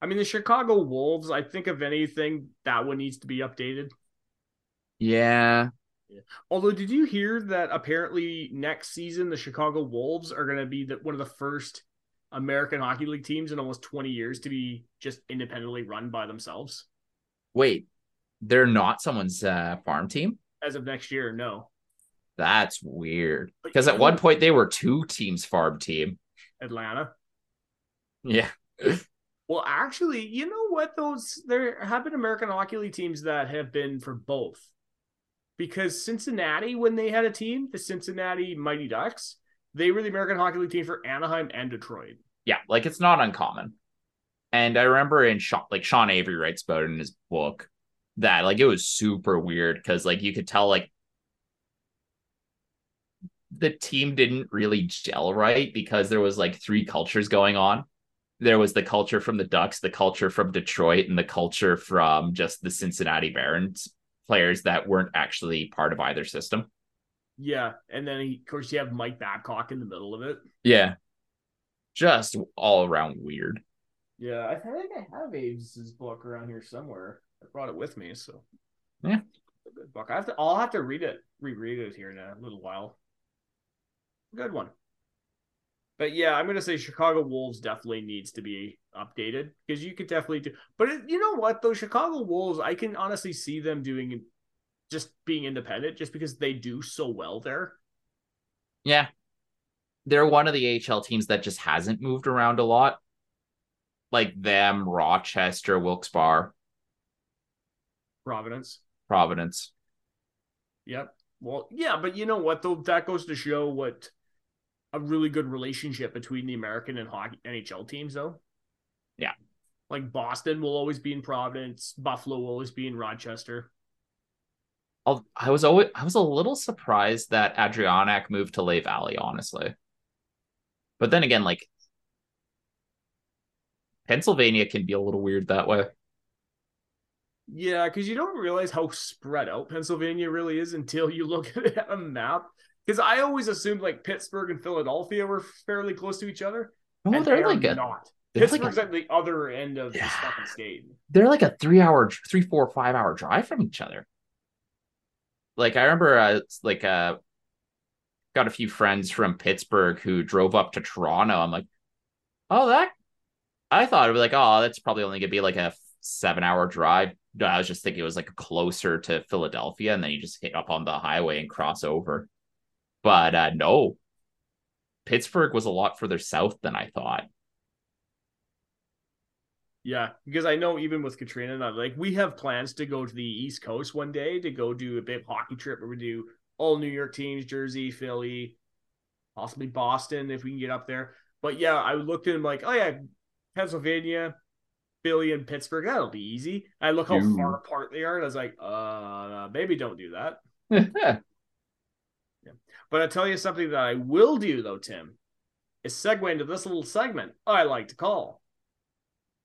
I mean, the Chicago Wolves. I think if anything, that one needs to be updated. Yeah. Although, did you hear that apparently next season the Chicago Wolves are going to be the, one of the first American Hockey League teams in almost 20 years to be just independently run by themselves Wait, they're not someone's uh, farm team? as of next year? No, That's weird. Because at one point they were two teams farm team. Atlanta. Yeah. Well, actually, you know what? Those there have been American Hockey League teams that have been for both. Because Cincinnati, when they had a team, the Cincinnati Mighty Ducks, they were the American Hockey League team for Anaheim and Detroit. Yeah, like it's not uncommon. And I remember in Sean, like Sean Avery writes about it in his book that like it was super weird because like you could tell like the team didn't really gel right because there was like three cultures going on. There was the culture from the Ducks, the culture from Detroit, and the culture from just the Cincinnati Barons players that weren't actually part of either system. Yeah, and then of course you have Mike Babcock in the middle of it. Yeah. Just all around weird. Yeah, I think I have Aves' book around here somewhere. I brought it with me, so Yeah. Good book. I have to. I'll have to read it, reread it here in a little while. Good one. But yeah, I'm gonna say Chicago Wolves definitely needs to be updated because you could definitely do. But it, you know what? though, Chicago Wolves, I can honestly see them doing just being independent, just because they do so well there. Yeah. They're one of the AHL teams that just hasn't moved around a lot. Like them, Rochester, Wilkes-Barre, Providence. Providence. Yep. Well, yeah, but you know what though? That goes to show what a really good relationship between the American and hockey NHL teams, though. Yeah. Like Boston will always be in Providence, Buffalo will always be in Rochester. I'll- I was always I was a little surprised that Adirondack moved to Lehigh Valley, honestly. But then again, like Pennsylvania can be a little weird that way. Yeah, because you don't realize how spread out Pennsylvania really is until you look at a map. Because I always assumed like Pittsburgh and Philadelphia were fairly close to each other. No, and they're they like a not. they're like Pittsburgh's a, at the other end of Yeah. this fucking state. they're like a three hour, three, four, five hour drive from each other. Like I remember, uh, like uh, got a few friends from Pittsburgh who drove up to Toronto. I'm like, oh, that. I thought it would be like, oh, that's probably only gonna be like a seven hour drive. I was just thinking it was like closer to Philadelphia, and then you just hit up on the highway and cross over. But uh, no, Pittsburgh was a lot further south than I thought. Yeah, because I know even with Katrina, and like we have plans to go to the East Coast one day to go do a big hockey trip where we do all New York teams, Jersey, Philly, possibly Boston if we can get up there. But yeah, I looked at him like, oh yeah, Pennsylvania, Philly, and Pittsburgh. That'll be easy. I look how far apart they are, and I was like, uh, maybe don't do that. But I tell you something that I will do though, Tim, is segue into this little segment I like to call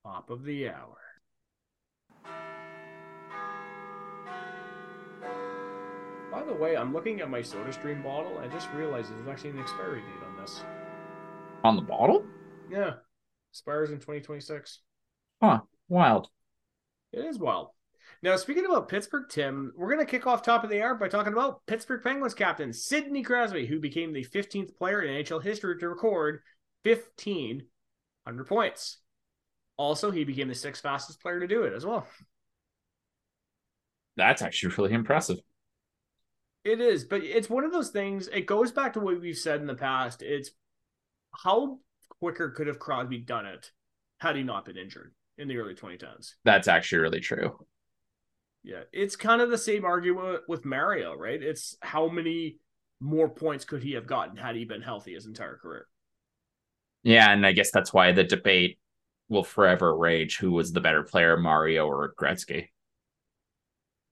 Top of the Hour. By the way, I'm looking at my SodaStream bottle. I just realized there's actually an expiry date on this. on the bottle? Yeah. Expires in 2026. Huh. Wild. It is wild. Now, speaking about Pittsburgh, Tim, we're going to kick off top of the hour by talking about Pittsburgh Penguins captain Sidney Crosby, who became the 15th player in NHL history to record 1,500 points. Also, he became the sixth fastest player to do it as well. That's actually really impressive. It is, but it's one of those things. It goes back to what we've said in the past. It's how quicker could have Crosby done it had he not been injured in the early 2010s? That's actually really true. Yeah, it's kind of the same argument with Mario, right? It's how many more points could he have gotten had he been healthy his entire career? Yeah, and I guess that's why the debate will forever rage who was the better player, Mario or Gretzky.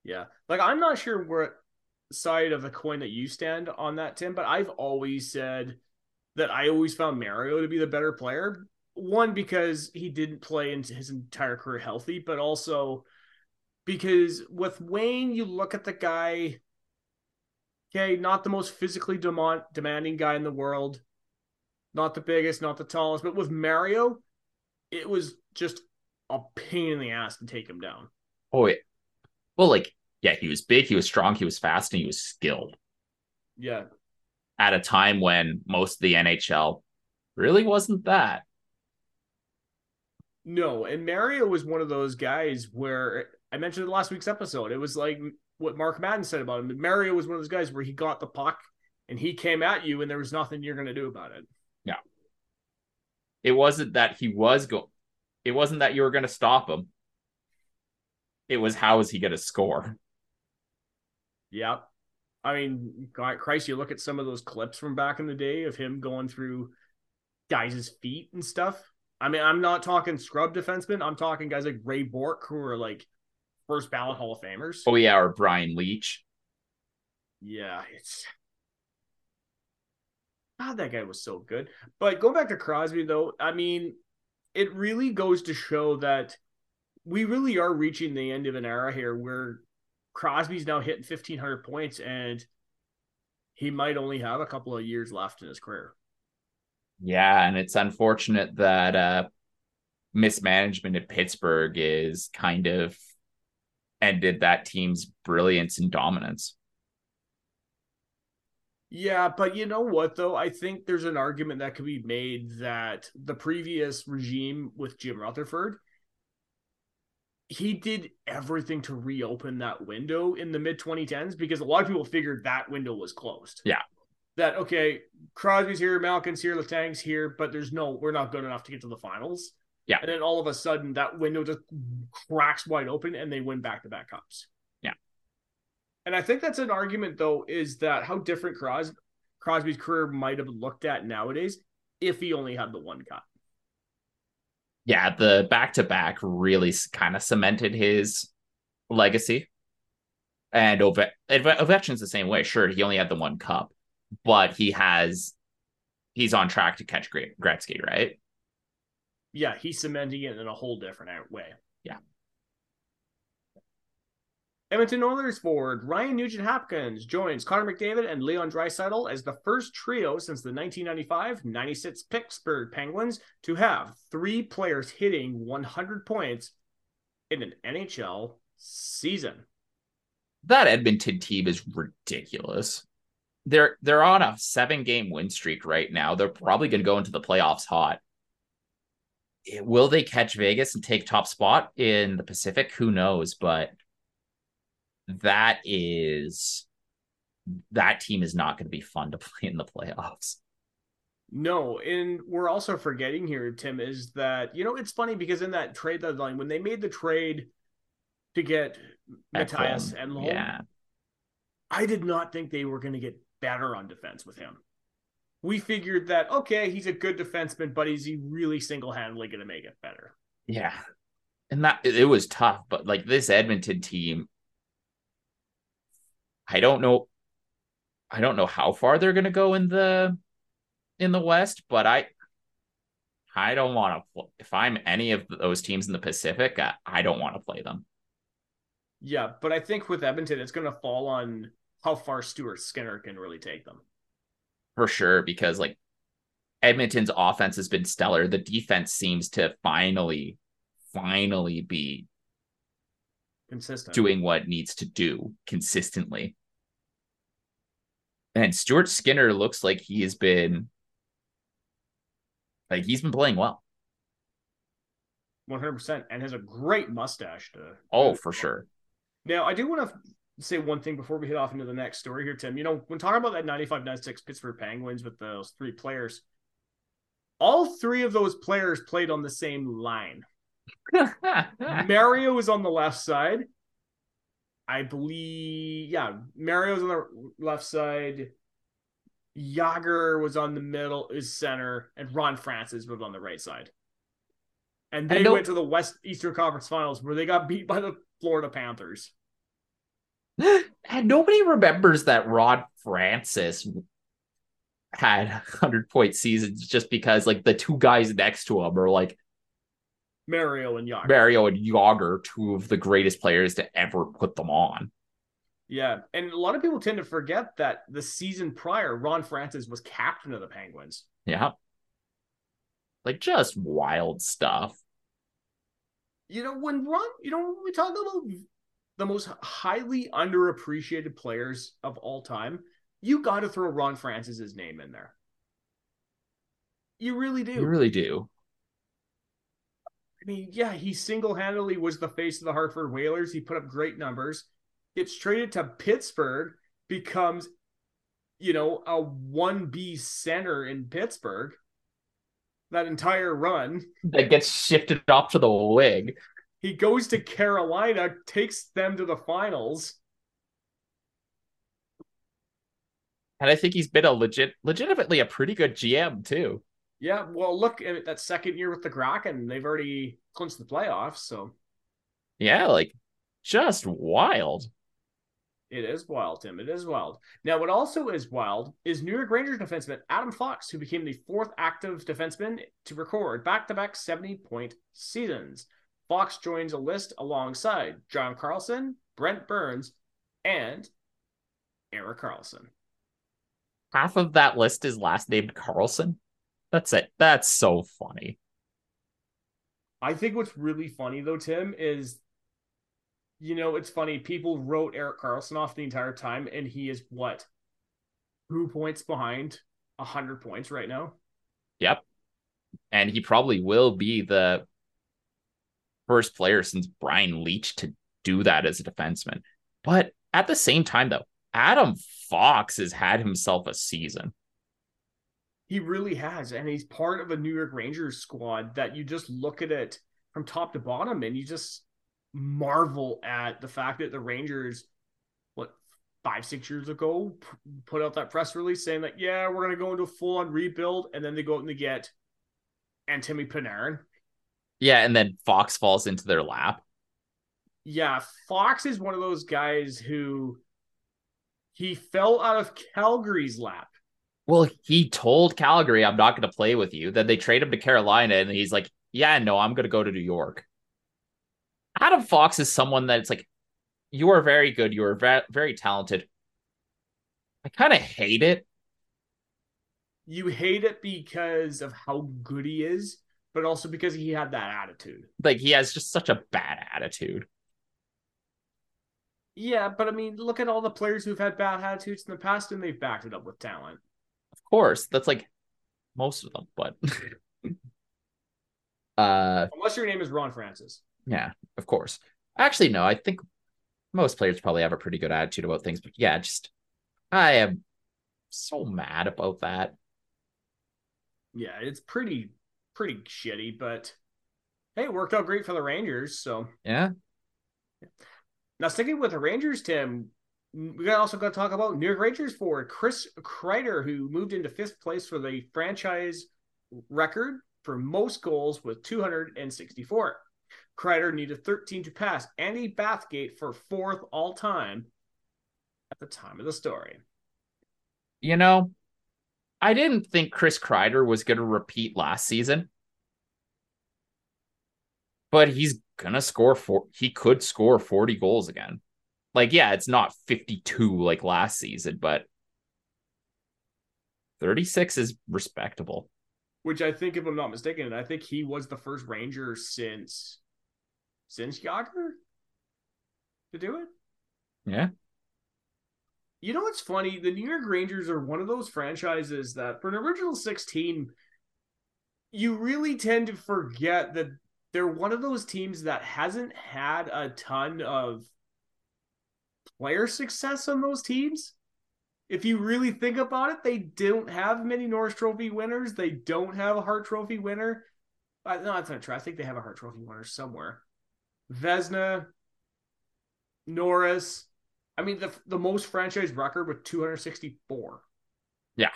Yeah, like I'm not sure what side of the coin that you stand on that, Tim, but I've always said that I always found Mario to be the better player. One because he didn't play into his entire career healthy, but also because with Wayne, you look at the guy. Okay, not the most physically demand, demanding guy in the world, not the biggest, not the tallest, but with Mario, it was just a pain in the ass to take him down. Oh, yeah. Well, like, yeah, he was big, he was strong, he was fast, and he was skilled Yeah, at a time when most of the NHL really wasn't that. No, and Mario was one of those guys where I mentioned in last week's episode. It was like what Mark Madden said about him. Mario was one of those guys where he got the puck and he came at you, and there was nothing you're going to do about it. Yeah. It wasn't that he was go. It wasn't that you were going to stop him. It was how is he going to score? Yeah. I mean, God, Christ, you look at some of those clips from back in the day of him going through guys' feet and stuff. I mean, I'm not talking scrub defensemen. I'm talking guys like Ray Bourque, who are like first ballot Hall of Famers. Oh yeah, or Brian Leetch. Yeah, it's God, that guy was so good. But going back to Crosby, though, I mean, it really goes to show that we really are reaching the end of an era here where Crosby's now hitting 1,500 points and he might only have a couple of years left in his career. Yeah, and it's unfortunate that uh mismanagement at Pittsburgh is kind of ended that team's brilliance and dominance. Yeah, but you know what, though? I think there's an argument that could be made that the previous regime with Jim Rutherford, he did everything to reopen that window in the mid 2010s because a lot of people figured that window was closed. Yeah. That, okay, Crosby's here, Malkin's here, Letang's here, but there's no, we're not good enough to get to the finals. Yeah. And then all of a sudden, that window just cracks wide open and they win back to back cups. Yeah. And I think that's an argument, though, is that how different Cros- Crosby's career might have looked at nowadays if he only had the one cup. Yeah, the back to back really kind of cemented his legacy. And Ove- Ovechkin's the same way. Sure, he only had the one cup, but he has he's on track to catch Gre- Gretzky, right? Yeah, he's cementing it in a whole different way. Yeah. Edmonton Oilers forward Ryan Nugent Hopkins joins Connor McDavid and Leon Draisaitl as the first trio since the 1995-96 Pittsburgh Penguins to have three players hitting 100 points in an NHL season. That Edmonton team is ridiculous. They're they're on a seven game win streak right now. They're probably going to go into the playoffs hot. Will they catch Vegas and take top spot in the Pacific? Who knows? But that is that team is not going to be fun to play in the playoffs. No, and we're also forgetting here, Tim, is that you know it's funny because in that trade deadline when they made the trade to get Mattias and yeah, I did not think they were going to get better on defense with him. We figured that okay, he's a good defenseman, but is he really single handedly going to make it better? Yeah, and that it was tough, but like this Edmonton team, I don't know, I don't know how far they're going to go in the in the West, but I I don't want to. If I'm any of those teams in the Pacific, I, I don't want to play them. Yeah, but I think with Edmonton, it's going to fall on how far Stuart Skinner can really take them. For sure, because like Edmonton's offense has been stellar. The defense seems to finally, finally be consistent, doing what needs to do consistently. And Stuart Skinner looks like he has been like he's been playing well. 100% and has a great mustache to Oh, for sure. Now, I do want to say one thing before we hit off into the next story here, Tim. You know, when talking about that 95 96 Pittsburgh Penguins with those three players, all three of those players played on the same line. Mario was on the left side. I believe, yeah, Mario's on the left side. Jagr was on the middle, is center, and Ron Francis was on the right side. And they went to the West Eastern Conference Finals where they got beat by the Florida Panthers. And nobody remembers that Rod Francis had hundred point seasons just because like the two guys next to him are like Mario and Jagr. Mario and Jagr, two of the greatest players to ever put them on. Yeah, and a lot of people tend to forget that the season prior, Ron Francis was captain of the Penguins. Yeah. Like just wild stuff. You know, when Ron, you know, when we talk about the most highly underappreciated players of all time, you got to throw Ron Francis's name in there. You really do. You really do. I mean, yeah, he single handedly was the face of the Hartford Whalers. He put up great numbers gets traded to Pittsburgh, becomes, you know, a 1B center in Pittsburgh. That entire run. That gets shifted off to the wing. He goes to Carolina, takes them to the finals. And I think he's been a legit, legitimately a pretty good GM too. Yeah, well, look at that second year with the Kraken; they've already clinched the playoffs. So, yeah, like just wild. It is wild, Tim. It is wild. Now, what also is wild is New York Rangers defenseman Adam Fox, who became the fourth active defenseman to record back to back 70 point seasons. Fox joins a list alongside John Carlson, Brent Burns, and Erik Karlsson. Half of that list is last named Carlson. That's it. That's so funny. I think what's really funny though, Tim, is you know, it's funny. People wrote Erik Karlsson off the entire time, and he is what two points behind a hundred points right now. Yep, and he probably will be the first player since Brian Leetch to do that as a defenseman. But at the same time, though, Adam Fox has had himself a season. He really has, and he's part of a New York Rangers squad that you just look at it from top to bottom, and you just marvel at the fact that the Rangers, what five six years ago, put out that press release saying that yeah we're gonna go into a full on rebuild, and then they go out and they get Artemi Panarin. Yeah, and then Fox falls into their lap. Yeah, Fox is one of those guys who he fell out of Calgary's lap. Well, he told Calgary, I'm not going to play with you. Then they trade him to Carolina, and he's like, Yeah, no, I'm going to go to New York. Adam Fox is someone that it's like, you are very good. You are very, very talented. I kind of hate it. You hate it because of how good he is, but also because he had that attitude. Like he has just such a bad attitude. Yeah, but I mean, look at all the players who've had bad attitudes in the past and they've backed it up with talent. Of course, that's like most of them, but Uh, Unless your name is Ron Francis. yeah, of course. Actually, no, I think most players probably have a pretty good attitude about things, but yeah, just I am so mad about that. Yeah, it's pretty pretty shitty, but hey, it worked out great for the Rangers. So Yeah. now sticking with the Rangers, Tim, we got also got to talk about New York Rangers forward Chris Kreider, who moved into fifth place for the franchise record for most goals with 264. Kreider needed 13 to pass Andy Bathgate for fourth all time at the time of the story. You know, I didn't think Chris Kreider was going to repeat last season, but he's going to score four. He could score 40 goals again. Like, yeah, it's not 52 like last season, but 36 is respectable. which I think, if I'm not mistaken, I think he was the first Ranger since since Jagr to do it. Yeah. You know what's funny? The New York Rangers are one of those franchises that, for an original six team, you really tend to forget that they're one of those teams that hasn't had a ton of player success on those teams. If you really think about it, they don't have many Norris Trophy winners. They don't have a Hart Trophy winner. Uh, no, that's not true. I think they have a Hart Trophy winner somewhere. Vezina, Norris. I mean, the the most franchise record with 264. Yeah.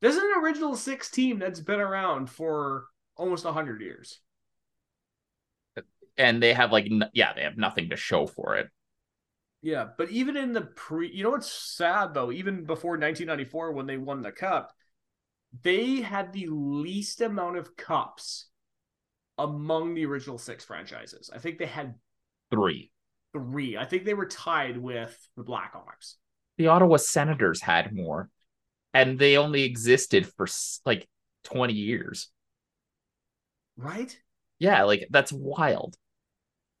This is an original six team that's been around for almost 100 years. And they have like, n- yeah, they have nothing to show for it. Yeah, but even in the pre, you know what's sad though? Even before 1994, when they won the cup, they had the least amount of cups among the original six franchises. I think they had Three. Three. I think they were tied with the Blackhawks. The Ottawa Senators had more, and they only existed for like 20 years. Right? Yeah, like that's wild.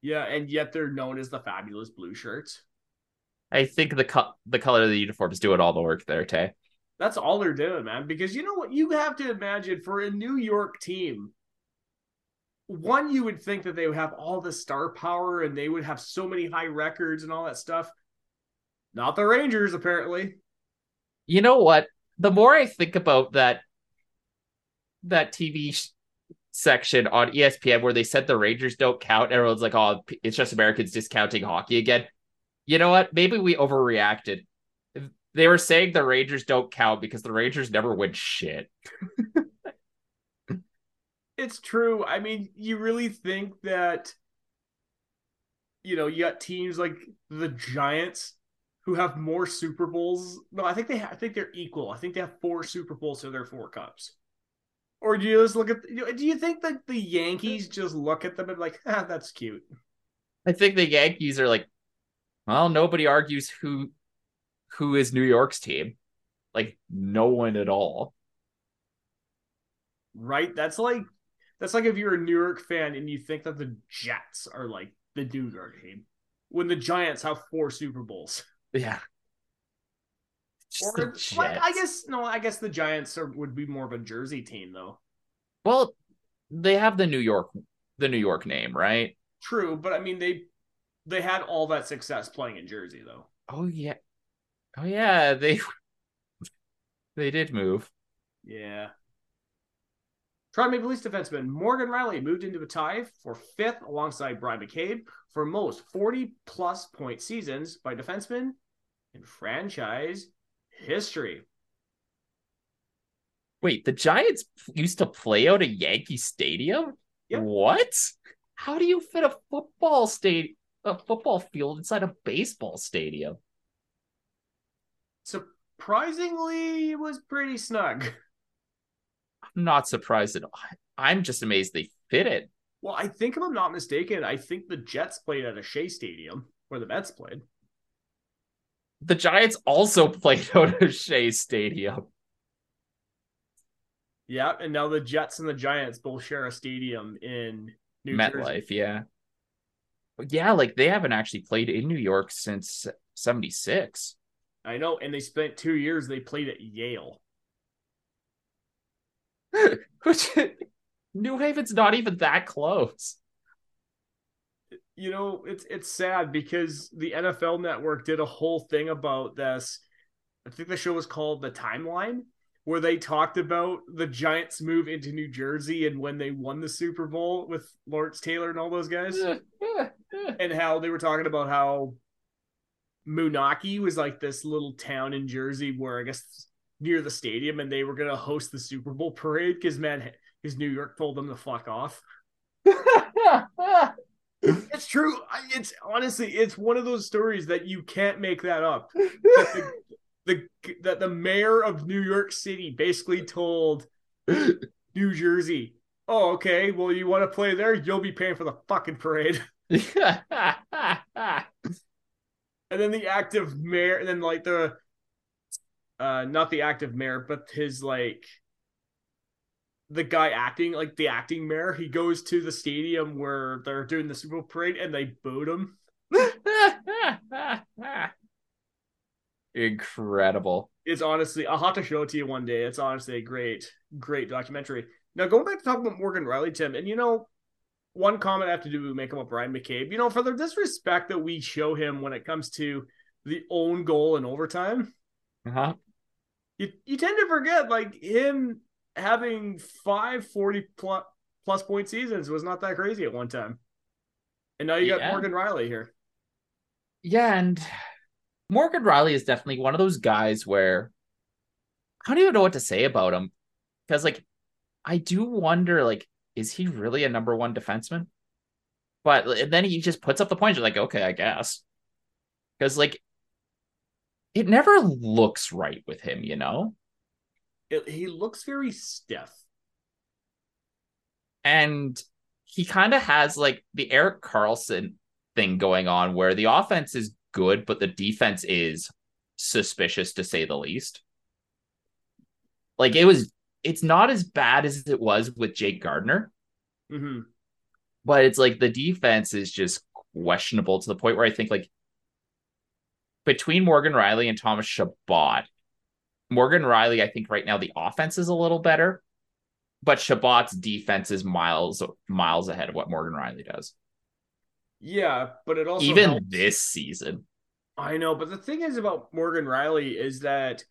Yeah, and yet they're known as the fabulous blue shirts. I think the co- the color of the uniforms doing all the work there, Tay. That's all they're doing, man. Because you know what? You have to imagine for a New York team, one, you would think that they would have all the star power and they would have so many high records and all that stuff. Not the Rangers, apparently. You know what? The more I think about that that TV sh- section on ESPN where they said the Rangers don't count, everyone's like, "Oh, it's just Americans discounting hockey again." You know what? Maybe we overreacted. They were saying the Rangers don't count because the Rangers never win shit. It's true. I mean, you really think that, you know, you got teams like the Giants who have more Super Bowls. No, I think they ha- I think they're equal. I think they have four Super Bowls so they're four cups. Or do you just look at? Do you think that the Yankees just look at them and like, ah, that's cute? I think the Yankees are like, well, nobody argues who who is New York's team. Like no one at all. right? That's like that's like if you're a New York fan and you think that the Jets are like the New York team when the Giants have four Super Bowls. Yeah. Just Or like, I guess no, I guess the Giants are, would be more of a Jersey team though. Well, they have the New York the New York name, right? True, but I mean they they had all that success playing in Jersey though. Oh yeah. Oh yeah, they they did move. Yeah. Toronto Maple Leafs defenseman Morgan Rielly moved into a tie for fifth alongside Bryan McCabe for most 40 plus point seasons by defensemen in franchise history. Wait, the Giants used to play out a Yankee Stadium? Yep. What? How do you fit a football state a football field inside a baseball stadium? Surprisingly, it was pretty snug. Not surprised at all. I'm just amazed they fit it. Well, I think if I'm not mistaken, I think the Jets played at a Shea Stadium where the Mets played. The Giants also played out of Shea Stadium. Yeah, and now the Jets and the Giants both share a stadium in New Jersey. MetLife, yeah. Yeah, like they haven't actually played in New York since 76. I know, and they spent two years. They played at Yale. Which New Haven's not even that close. You know, it's it's sad because the NFL network did a whole thing about this. I think the show was called The Timeline, where they talked about the Giants move into New Jersey and when they won the Super Bowl with Lawrence Taylor and all those guys. and how they were talking about how Munaki was like this little town in Jersey where I guess near the stadium and they were gonna host the Super Bowl parade because man because New York told them to fuck off. it's true. It's honestly it's one of those stories that you can't make that up. That the, the that the mayor of New York City basically told New Jersey, "Oh, okay. Well, you want to play there? You'll be paying for the fucking parade." and then the active mayor, and then like the, uh, not the active mayor, but his like, the guy acting like the acting mayor. He goes to the stadium where they're doing the Super Bowl parade, and they booed him. Incredible. It's honestly, I'll have to show it to you one day. It's honestly a great, great documentary. Now, going back to talk about Morgan Rielly, Tim, and you know, one comment I have to do make him up Bryan McCabe. You know, for the disrespect that we show him when it comes to the own goal in overtime, uh-huh. You, you tend to forget like him having five 40 plus, plus point seasons was not that crazy at one time. And now you got yeah. Morgan Rielly here. Yeah, and Morgan Rielly is definitely one of those guys where I don't even know what to say about him. Because like I do wonder, like, is he really a number one defenseman? But then he just puts up the points. You're like, okay, I guess. Because like it never looks right with him, you know? It, he looks very stiff. And he kind of has like the Erik Karlsson thing going on where the offense is good, but the defense is suspicious to say the least. Like it was, it's not as bad as it was with Jake Gardiner. mm-hmm. but it's like the defense is just questionable to the point where I think like between Morgan Rielly and Thomas Chabot, Morgan Rielly, I think right now the offense is a little better, but Chabot's defense is miles miles ahead of what Morgan Rielly does. Yeah, but it also even helps. this season. I know, but the thing is about Morgan Rielly is that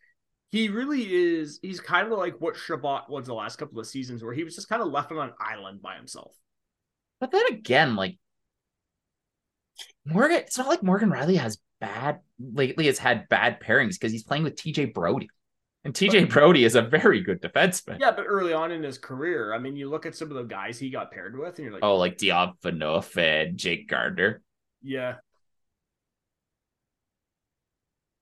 he really is. He's kind of like what Chabot was the last couple of seasons, where he was just kind of left on an island by himself. But then again, like Morgan, it's not like Morgan Rielly has bad lately. Has had bad pairings because he's playing with TJ Brodie. And TJ but, Brodie is a very good defenseman. Yeah, but early on in his career, I mean, you look at some of the guys he got paired with, and you're like, oh, like Dion Phaneuf and Jake Gardiner. Yeah.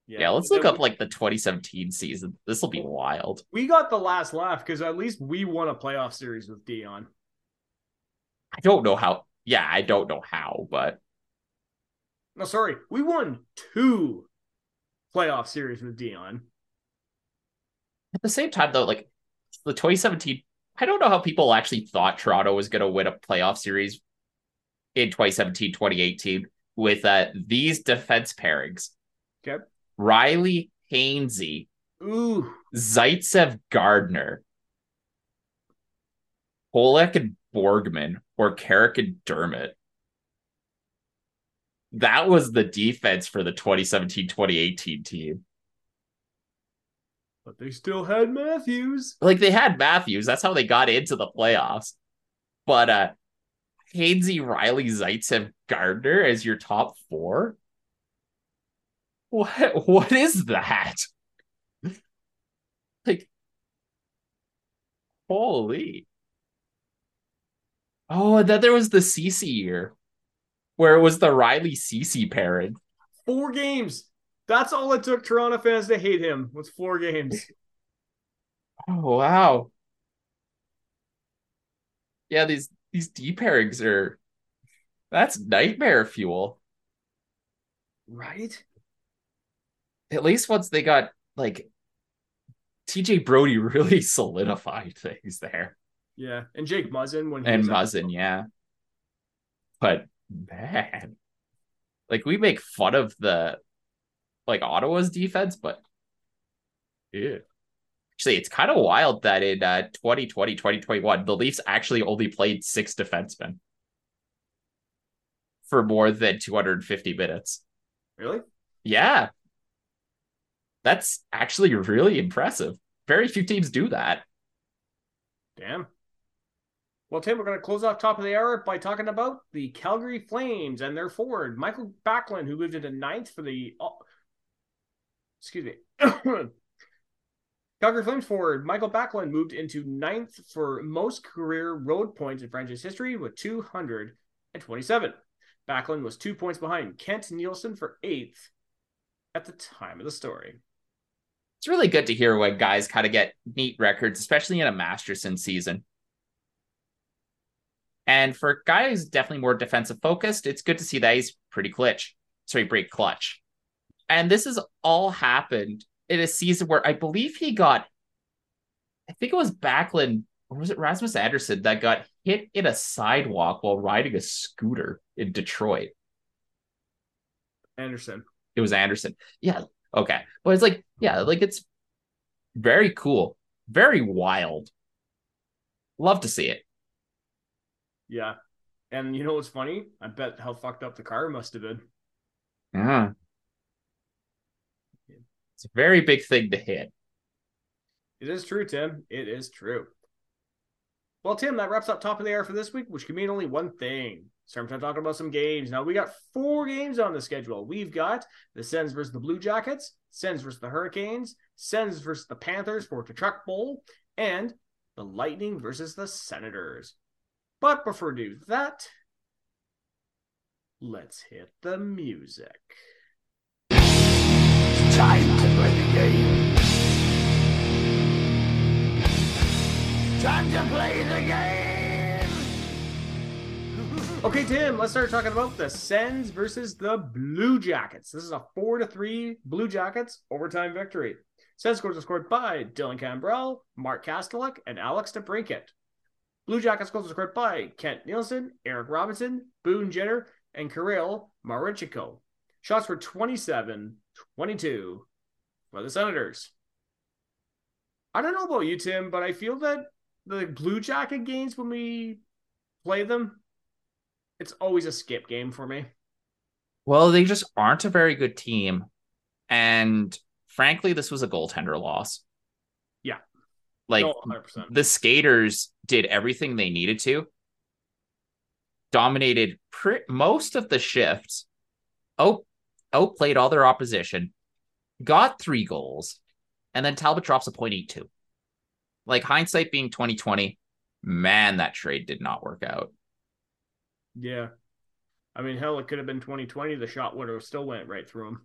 Yeah, yeah let's look we, up like the 2017 season. This will be wild. We got the last laugh because at least we won a playoff series with Dion. I don't know how. Yeah, I don't know how, but no, sorry, we won two playoff series with Dion. At the same time, though, like the 2017, I don't know how people actually thought Toronto was going to win a playoff series in 2017, 2018 with uh, these defense pairings. Okay. Rielly Hainsey. Ooh. Zaitsev Gardiner. Polak and Borgman or Carrick and Dermott. That was the defense for the 2017 2018 team. But they still had Matthews. Like they had Matthews. That's how they got into the playoffs. But uh Hainsey, Rielly, Zaitsev, Gardiner as your top four. What what is that? like holy. Oh, and then there was the CC year where it was the Rielly Ceci pairing. Four games. That's all it took Toronto fans to hate him was four games. Oh wow. Yeah, these these D pairings are that's nightmare fuel. Right? At least once they got like TJ Brodie really solidified things there. Yeah. And Jake Muzzin when he And Muzzin, yeah. But man. Like we make fun of the like Ottawa's defense, but yeah. Actually, it's kind of wild that in uh, 2020, 2021, the Leafs actually only played six defensemen for more than 250 minutes. Really? Yeah. That's actually really impressive. Very few teams do that. Damn. Well, Tim, we're going to close off top of the hour by talking about the Calgary Flames and their forward, Mikael Backlund, who moved into ninth for the. Oh, excuse me. Calgary Flames forward Mikael Backlund moved into ninth for most career road points in franchise history with 227. Backlund was two points behind Kent Nilsson for eighth at the time of the story. It's really good to hear when guys kind of get neat records, especially in a Masterson season. And for a guy who's definitely more defensive focused, it's good to see that he's pretty clutch. Sorry, break clutch. And this has all happened in a season where I believe he got, I think it was Backlund or was it Rasmus Andersson that got hit in a sidewalk while riding a scooter in Detroit? Andersson. It was Andersson. Yeah. Okay. But it's like, yeah, like it's very cool, very wild. Love to see it. Yeah. And you know what's funny? I bet how fucked up the car must have been. Yeah. It's a very big thing to hit. It is true, Tim. It is true. Well, Tim, that wraps up top of the hour for this week, which can mean only one thing. Time talking about some games. Now we got four games on the schedule. We've got the Sens versus the Blue Jackets, Sens versus the Hurricanes, Sens versus the Panthers for the Tkachuk Bowl, and the Lightning versus the Senators. But before we do that, let's hit the music. Time to play the game. Time to play the game. Okay, Tim, let's start talking about the Sens versus the Blue Jackets. This is a four to three Blue Jackets overtime victory. Sens scores are scored by Dylan Gambrell, Mark Kastelic, and Alex DeBrincat. Blue Jackets goals scored by Kent Nilsson, Eric Robinson, Boone Jenner, and Kirill Marchenko. Shots were 27 22 for the Senators. I don't know about you, Tim, but I feel that the Blue Jacket games when we play them, it's always a skip game for me. Well, they just aren't a very good team. And frankly, this was a goaltender loss. Like No, the skaters did everything they needed to, dominated pr- most of the shifts, out- outplayed all their opposition, got three goals, and then Talbot drops a point eight two. Like hindsight being 2020, man, that trade did not work out. Yeah. I mean, hell, it could have been 2020. The shot would have still went right through him.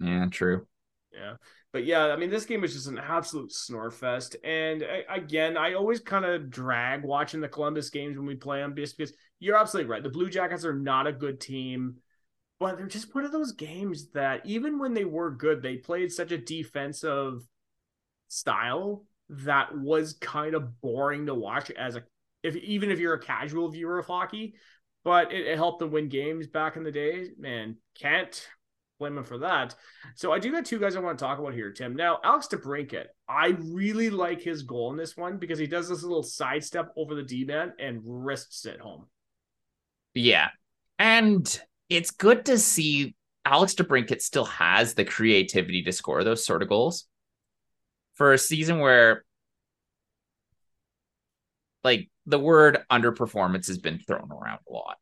Yeah, true. Yeah. But yeah, I mean, this game was just an absolute snore fest. And again, I always kind of drag watching the Columbus games when we play them just because you're absolutely right. The Blue Jackets are not a good team, but they're just one of those games that even when they were good, they played such a defensive style that was kind of boring to watch as a if even if you're a casual viewer of hockey. But it, it helped them win games back in the day. Man, can't blame him for that. So I do got two guys I want to talk about here, Tim. Now, Alex DeBrincat, I really like his goal in this one because he does this little sidestep over the D man and wrists it home. Yeah. And it's good to see Alex DeBrincat still has the creativity to score those sort of goals for a season where like the word underperformance has been thrown around a lot.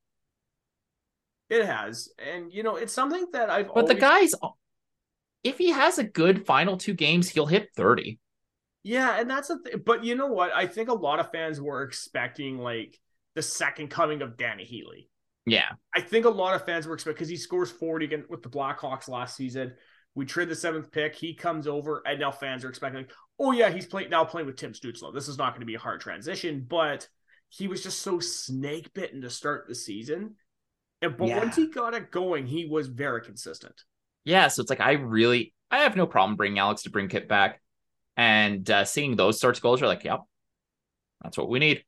It has, and you know, it's something that I've. But the guy's if he has a good final two games, he'll hit 30. Yeah, and that's a th- but you know what? I think a lot of fans were expecting like the second coming of Dany Heatley. Yeah. I think a lot of fans were expecting because he scores 40 again with the Blackhawks last season. We trade the seventh pick. He comes over, and now fans are expecting, oh yeah, he's playing now playing with Tim Stützle. This is not going to be a hard transition, but he was just so snake bitten to start the season. And but Yeah. once he got it going, he was very consistent. Yeah. So it's like, I really, I have no problem bringing Alex DeBrincat back and uh, seeing those sorts of goals. You're like, yep, that's what we need.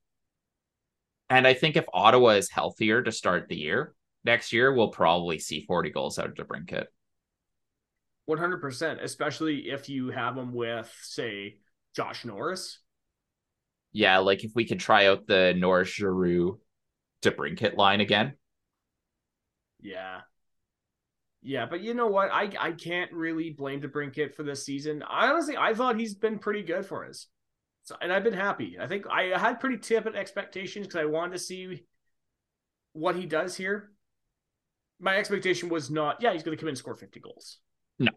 And I think if Ottawa is healthier to start the year, next year, we'll probably see 40 goals out of DeBrincat. One hundred percent, especially if you have them with, say, Josh Norris. Yeah, like if we could try out the Norris Giroux DeBrincat line again. Yeah. Yeah, but you know what? I I can't really blame DeBrincat for this season. I honestly I thought he's been pretty good for us. So, and I've been happy. I think I had pretty tepid expectations because I wanted to see what he does here. My expectation was not, yeah, he's going to come in and score 50 goals. No.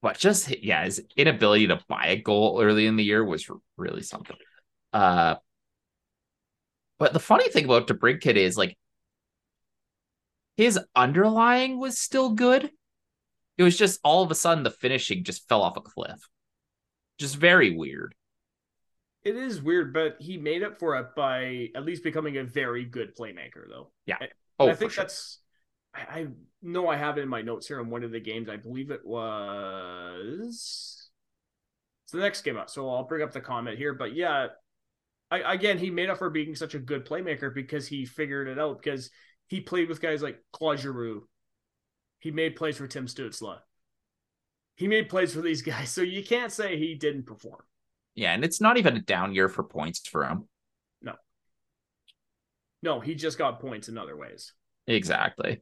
But just yeah, his inability to buy a goal early in the year was really something. Uh but the funny thing about DeBrincat is like his underlying was still good. It was just all of a sudden the finishing just fell off a cliff. Just very weird. It is weird, but he made up for it by at least becoming a very good playmaker, though. Yeah. And Oh, I think sure. that's. I, I know I have it in my notes here on one of the games. I believe it was. It's the next game up, so I'll bring up the comment here. But yeah, I, again, he made up for being such a good playmaker because he figured it out. Because he played with guys like Claude Giroux. He made plays for Tim Stützle. He made plays for these guys, so you can't say he didn't perform. Yeah, and it's not even a down year for points for him. No, No, he just got points in other ways. Exactly.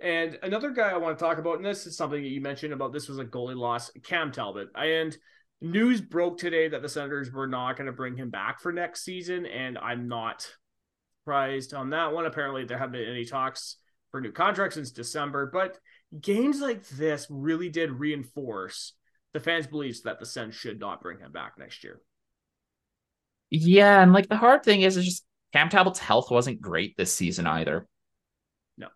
And another guy I want to talk about, and this is something that you mentioned about this was a goalie loss, Cam Talbot. And news broke today that the Senators were not going to bring him back for next season, and I'm not surprised on that one. Apparently, there haven't been any talks for new contracts since December, but games like this really did reinforce the fans' beliefs that the Sens should not bring him back next year. Yeah, and like the hard thing is, is just Cam Talbot's health wasn't great this season either. No.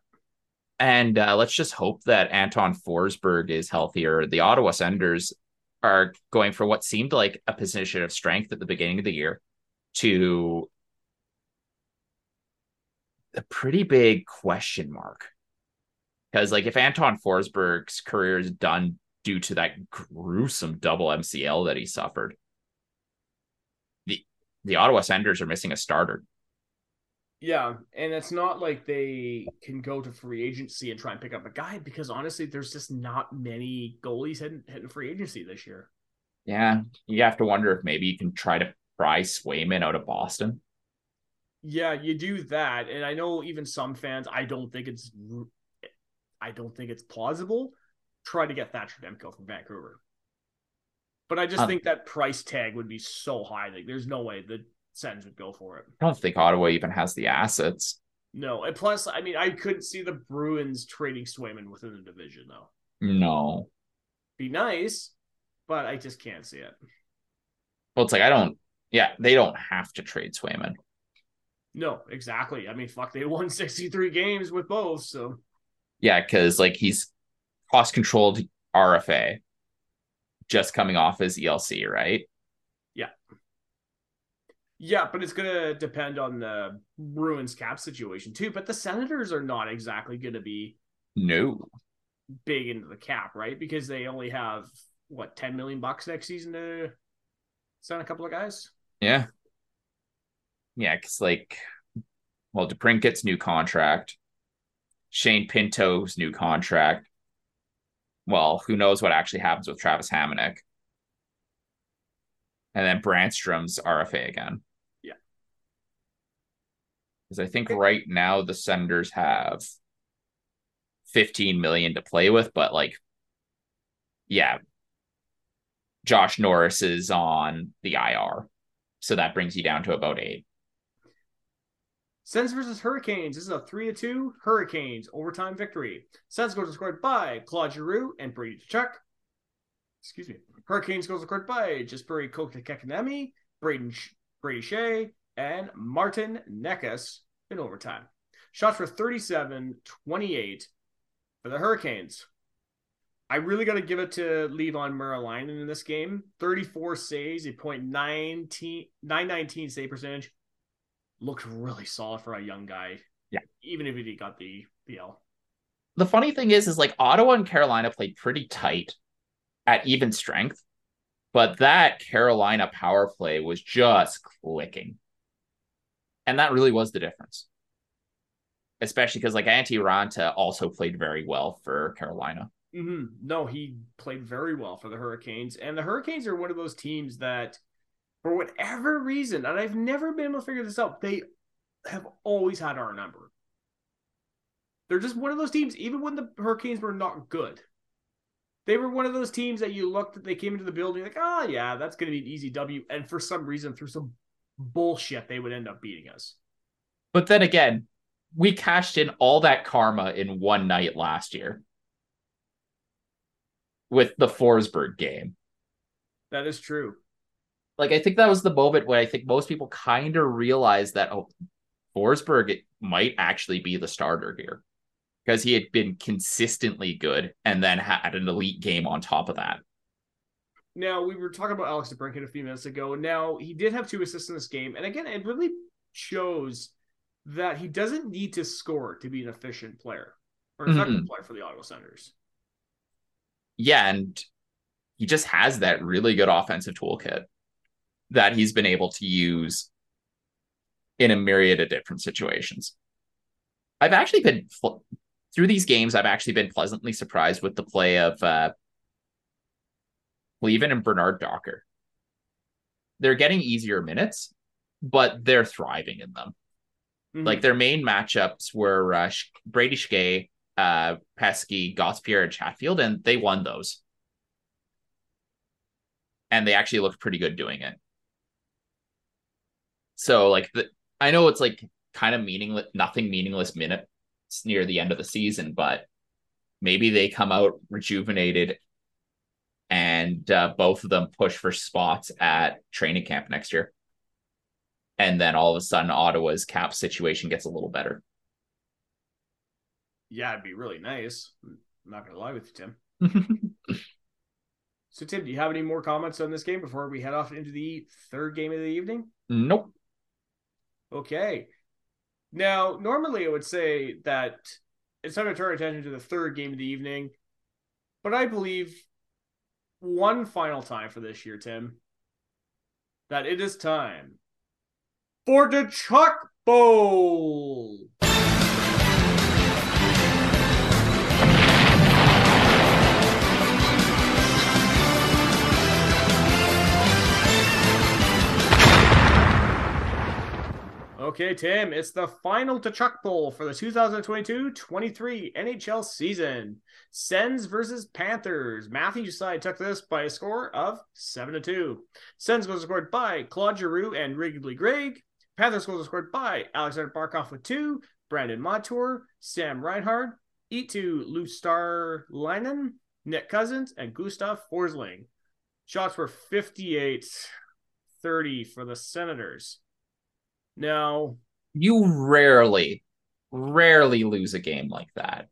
And uh, let's just hope that Anton Forsberg is healthier. The Ottawa Senators are going for what seemed like a position of strength at the beginning of the year to a pretty big question mark. Because like if Anton Forsberg's career is done due to that gruesome double MCL that he suffered, the the Ottawa Senators are missing a starter. Yeah, and it's not like they can go to free agency and try and pick up a guy because honestly, there's just not many goalies hitting, hitting free agency this year. Yeah, you have to wonder if maybe you can try to pry Swayman out of Boston. Yeah, you do that, and I know even some fans. I don't think it's, I don't think it's plausible. Try to get Thatcher Demko from Vancouver, but I just Um, think that price tag would be so high. Like, there's no way the Sens would go for it. I don't think Ottawa even has the assets. No, and plus, I mean, I couldn't see the Bruins trading Swayman within the division though. No. Be nice, but I just can't see it. Well, it's like I don't. Yeah, they don't have to trade Swayman. No, exactly. I mean, fuck, they won 63 games with both. So, Yeah, because like he's cost controlled RFA, just coming off his ELC, right? Yeah. Yeah, but it's going to depend on the Bruins cap situation too. But the Senators are not exactly going to be No. big into the cap, right? Because they only have, what, 10 million bucks next season to sign a couple of guys? Yeah. Yeah, because like, well, DeBrincat's new contract. Shane Pinto's new contract. Well, who knows what actually happens with Travis Hamonic. And then Brännström's RFA again. Yeah. Because I think right now the Senators have 15 million to play with, but like, yeah, Josh Norris is on the IR. So that brings you down to about eight. Sens versus Hurricanes. This is a 3 to 2 Hurricanes overtime victory. Sens goals scored by Claude Giroux and Brady Tkachuk. Excuse me. Hurricanes goals scored by Jesperi Kotkaniemi, Braden Brady Skjei, and Martin Necas in overtime. Shots for 37 28 for the Hurricanes. I really got to give it to Leevi Meriläinen in this game. 34 saves, a .19 919 save percentage. Looked really solid for a young guy. Yeah. Even if he got the the L. The funny thing is, is like Ottawa and Carolina played pretty tight at even strength, but that Carolina power play was just clicking. And that really was the difference. Especially because like Antti Raanta also played very well for Carolina. hmm No, he played very well for the Hurricanes. And the Hurricanes are one of those teams that, for whatever reason, and I've never been able to figure this out, they have always had our number. They're just one of those teams, even when the Hurricanes were not good. They were one of those teams that you looked at, they came into the building like, oh, yeah, that's going to be an easy W. And for some reason, through some bullshit, they would end up beating us. But then again, we cashed in all that karma in one night last year with the Forsberg game. That is true. Like I think that was the moment when I think most people kind of realized that oh, Forsberg might actually be the starter here because he had been consistently good and then had an elite game on top of that. Now we were talking about Alex DeBrincat a few minutes ago. Now he did have two assists in this game, and again, it really shows that he doesn't need to score to be an efficient player or effective Mhm. player for the Ottawa Senators. Yeah, and he just has that really good offensive toolkit that he's been able to use in a myriad of different situations. I've actually been through these games. I've actually been pleasantly surprised with the play of uh, and Bernard Docker. They're getting easier minutes, but they're thriving in them. Mhm. Like their main matchups were uh, Brady Skjei, uh, Pesce, Gauthier, and Chatfield, and they won those. And they actually looked pretty good doing it. So, like, the, I know it's like kind of meaningless, nothing meaningless minutes near the end of the season, but maybe they come out rejuvenated and uh, both of them push for spots at training camp next year. And then all of a sudden, Ottawa's cap situation gets a little better. yeah, it'd be really nice. I'm not gonna lie with you, Tim. So, Tim, do you have any more comments on this game before we head off into the third game of the evening? nope. Okay. Now, normally I would say that it's time to turn attention to the third game of the evening, but I believe one final time for this year, Tim, that it is time for the Tkachuk Bowl. Okay, Tim, it's the final Tkachuk Bowl for the 2022-23 NHL season. Sens versus Panthers. Matthew's side took this by a score of 7 to 2. Sens goals scored by Claude Giroux and Ridly Greig. Panthers goals scored by Aleksander Barkov with two, Brandon Montour, Sam Reinhart, Etu Lustar Leinen, Nick Cousins, and Gustav Forsling. Shots were 58 30 for the Senators. Now, You rarely, rarely lose a game like that.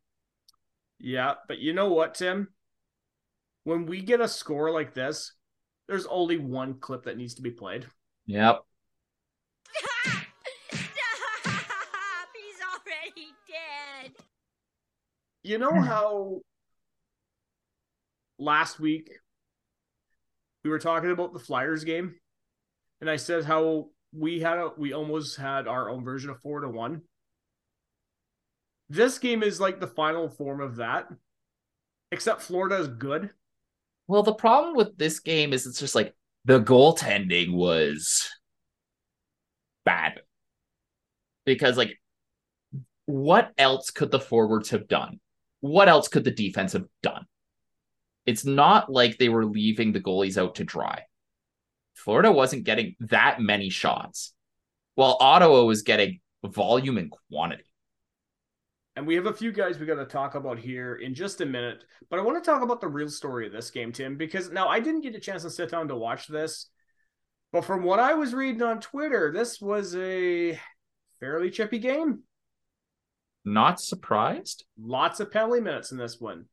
yeah, but you know what, Tim? When we get a score like this, there's only one clip that needs to be played. Yep. Stop! He's already dead. You know hmm. how last week we were talking about the Flyers game, and I said how we had a we almost had our own version of four to one. This game is like the final form of that, except Florida is good. Well, the problem with this game is it's just like the goaltending was bad. Because, like, what else could the forwards have done? What else could the defense have done? It's not like they were leaving the goalies out to dry. Florida wasn't getting that many shots, while Ottawa was getting volume and quantity. And we have a few guys we got to talk about here in just a minute. But I want to talk about the real story of this game, Tim, because now I didn't get a chance to sit down to watch this. But from what I was reading on Twitter, this was a fairly chippy game. Not surprised. Lots of penalty minutes in this one.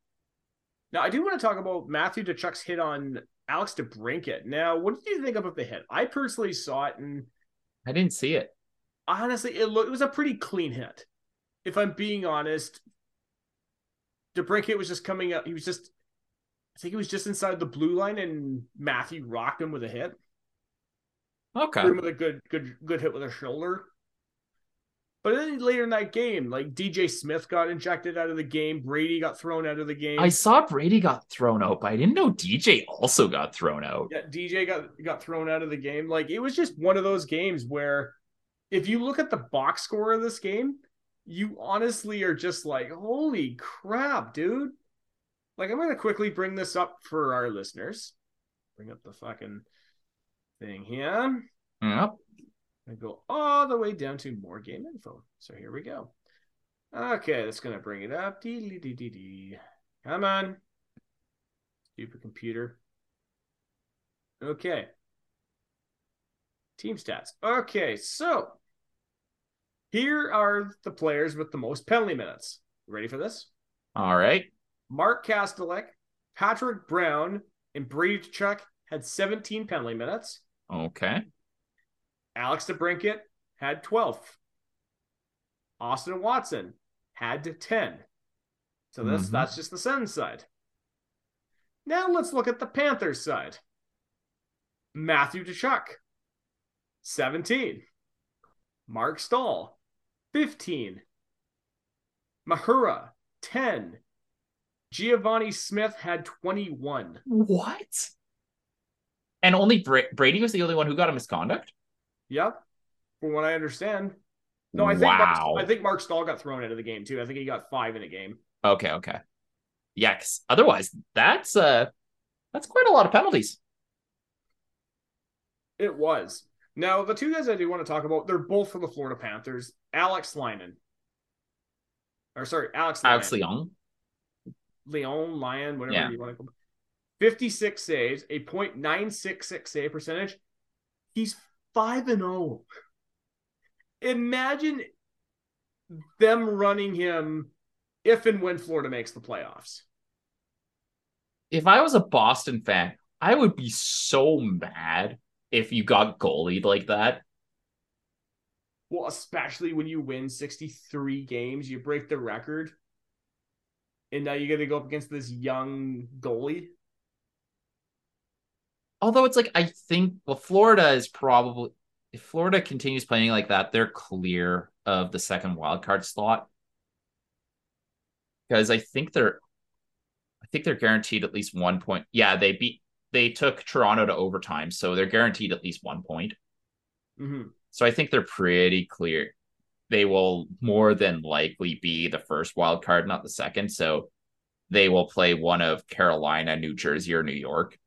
Now, I do want to talk about Matthew Tkachuk's hit on Alex DeBrincat. Now, what did you think about the hit? I personally saw it, and I didn't see it. honestly, it, lo- it was a pretty clean hit. If I'm being honest, DeBrincat was just coming up. He was just, I think he was just inside the blue line, and Matthew rocked him with a hit. Okay. With a good, good, good hit with a shoulder. But then later in that game, like DJ Smith got injected out of the game, Brady got thrown out of the game. I saw Brady got thrown out, but I didn't know DJ also got thrown out. Yeah, DJ got got thrown out of the game. Like it was just one of those games where if you look at the box score of this game, you honestly are just like, holy crap, dude. Like I'm gonna quickly bring this up for our listeners. Bring up the fucking thing here. Yep. I go all the way down to more game info. So here we go. Okay, that's gonna bring it up. Dee, dee, dee, dee, dee. Come on. Stupid computer. Okay. Team stats. Okay, so here are the players with the most penalty minutes. Ready for this? All right. Mark Kastelic, Patrick Brown, and Brady Tkachuk had 17 penalty minutes. Okay. Alex DeBrincat had 12. Austin Watson had 10. So this Mhm. that's just the Suns side. Now let's look at the Panthers side. Matthew Tkachuk, 17. Marc Staal, 15. Mahura, 10. Givani Smith had 21. What? And only Bra- Brady was the only one who got a misconduct? Yep. From what I understand. No, I think wow. Mark, I think Marc Staal got thrown out of the game too. I think he got five in a game. Okay, okay. 'cause otherwise that's uh that's quite a lot of penalties. It was. Now, the two guys I do want to talk about, they're both from the Florida Panthers. Alex Lyman. Or sorry, Alex Lyon. Alex Leon. Leon, Lyon, whatever Yeah. you want to call him. 56 saves, a .966 save percentage. He's 5 and 0. Imagine them running him if and when Florida makes the playoffs. If I was a Boston fan, I would be so mad if you got goalied like that. Well, especially when you win 63 games, you break the record. And now you got to go up against this young goalie. Although it's like I think well, Florida is probably if Florida continues playing like that, they're clear of the second wild card slot. Because I think they're I think they're guaranteed at least one point. Yeah, they beat they took Toronto to overtime, so they're guaranteed at least one point. hmm So I think they're pretty clear. They will more than likely be the first wild card, not the second. So they will play one of Carolina, New Jersey, or New York.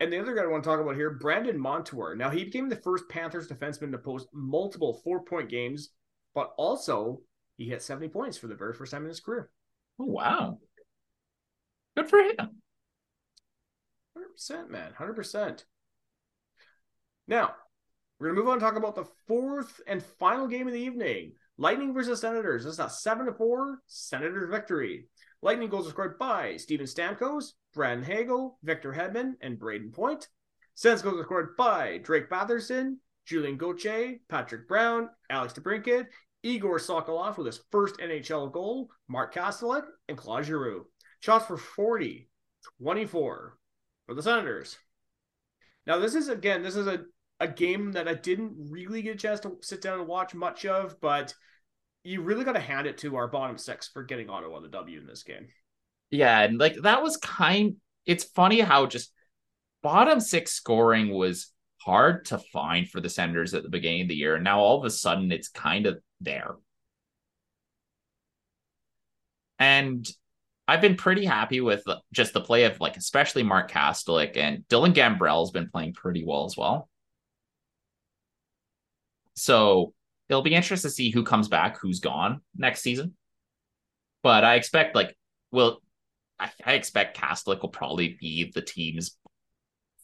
And the other guy I want to talk about here, Brandon Montour. Now, he became the first Panthers defenseman to post multiple four point games, but also he hit 70 points for the very first time in his career. Oh wow. Good for him. 100%, man. 100%. Now, we're going to move on and talk about the fourth and final game of the evening Lightning versus Senators. This is a 7 to 4 Senators victory. Lightning goals are scored by Steven Stamkos, Brandon Hagel, Victor Hedman, and Brayden Point. Sens goals are scored by Drake Batherson, Julien Gauthier, Patrick Brown, Alex DeBrincat, Igor Sokolov with his first NHL goal, Mark Kastelic, and Claude Giroux. Shots for 40, 24 for the Senators. Now, this is again, this is a, a game that I didn't really get a chance to sit down and watch much of, but you really got to hand it to our bottom six for getting Ottawa the W in this game. Yeah, and like that was kind it's funny how just bottom six scoring was hard to find for the Senators at the beginning of the year. And now all of a sudden it's kind of there. And I've been pretty happy with just the play of like especially Mark Kastelic and Dylan Gambrell's been playing pretty well as well. So it'll be interesting to see who comes back, who's gone next season. But I expect like well, I, I expect Kastelic will probably be the team's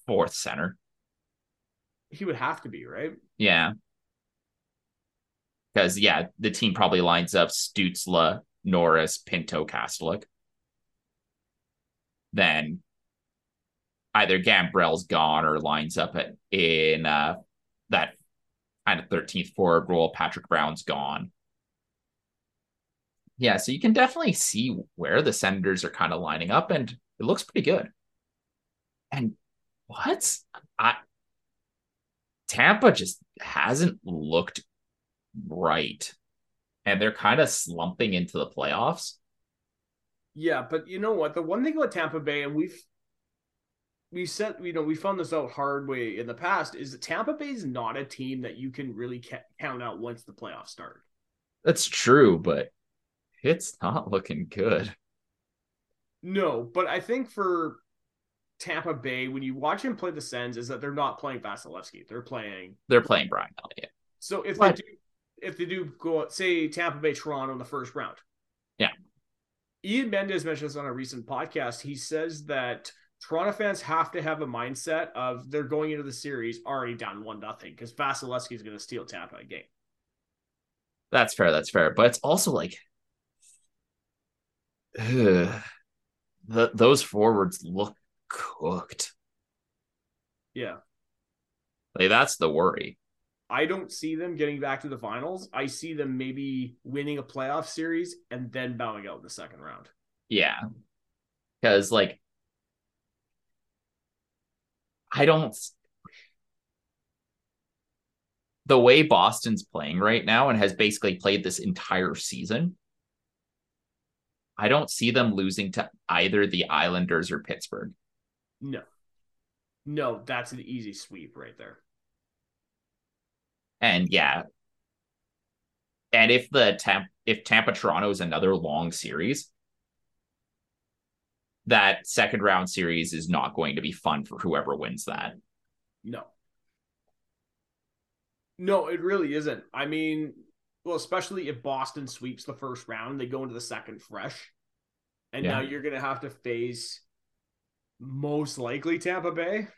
fourth center. He would have to be, right? Yeah. Because yeah, the team probably lines up Stützle, Norris, Pinto, Kastelic. Then either Gambrell's gone or lines up at, in uh, that kind of 13th forward role. Patrick Brown's gone. Yeah, so you can definitely see where the Senators are kind of lining up, and it looks pretty good. And what? I Tampa just hasn't looked right. And they're kind of slumping into the playoffs. Yeah, but you know what? The one thing about Tampa Bay, and we've we said, you know, we found this out hard way in the past, is that Tampa Bay is not a team that you can really ca- count out once the playoffs start. That's true, but it's not looking good. No, but I think for Tampa Bay, when you watch him play the Sens, is that they're not playing Vasilevskiy. They're playing. They're playing Brian Elliott. So if But- they do, if they do go, say Tampa Bay, Toronto in the first round. Yeah. Ian Mendes mentioned this on a recent podcast. He says that Toronto fans have to have a mindset of they're going into the series already down one nothing because Vasilevskiy is going to steal Tampa a game. That's fair. That's fair. But it's also like ugh, the, those forwards look cooked. Yeah. Like that's the worry. I don't see them getting back to the finals. I see them maybe winning a playoff series and then bowing out in the second round. Yeah. Because like I don't the way Boston's playing right now and has basically played this entire season. I don't see them losing to either the Islanders or Pittsburgh. No. No, that's an easy sweep right there. And yeah. And if the temp if Tampa Toronto is another long series, that second round series is not going to be fun for whoever wins that. No. No, it really isn't. I mean, well, especially if Boston sweeps the first round, they go into the second fresh. And Yeah. now you're going to have to face most likely Tampa Bay.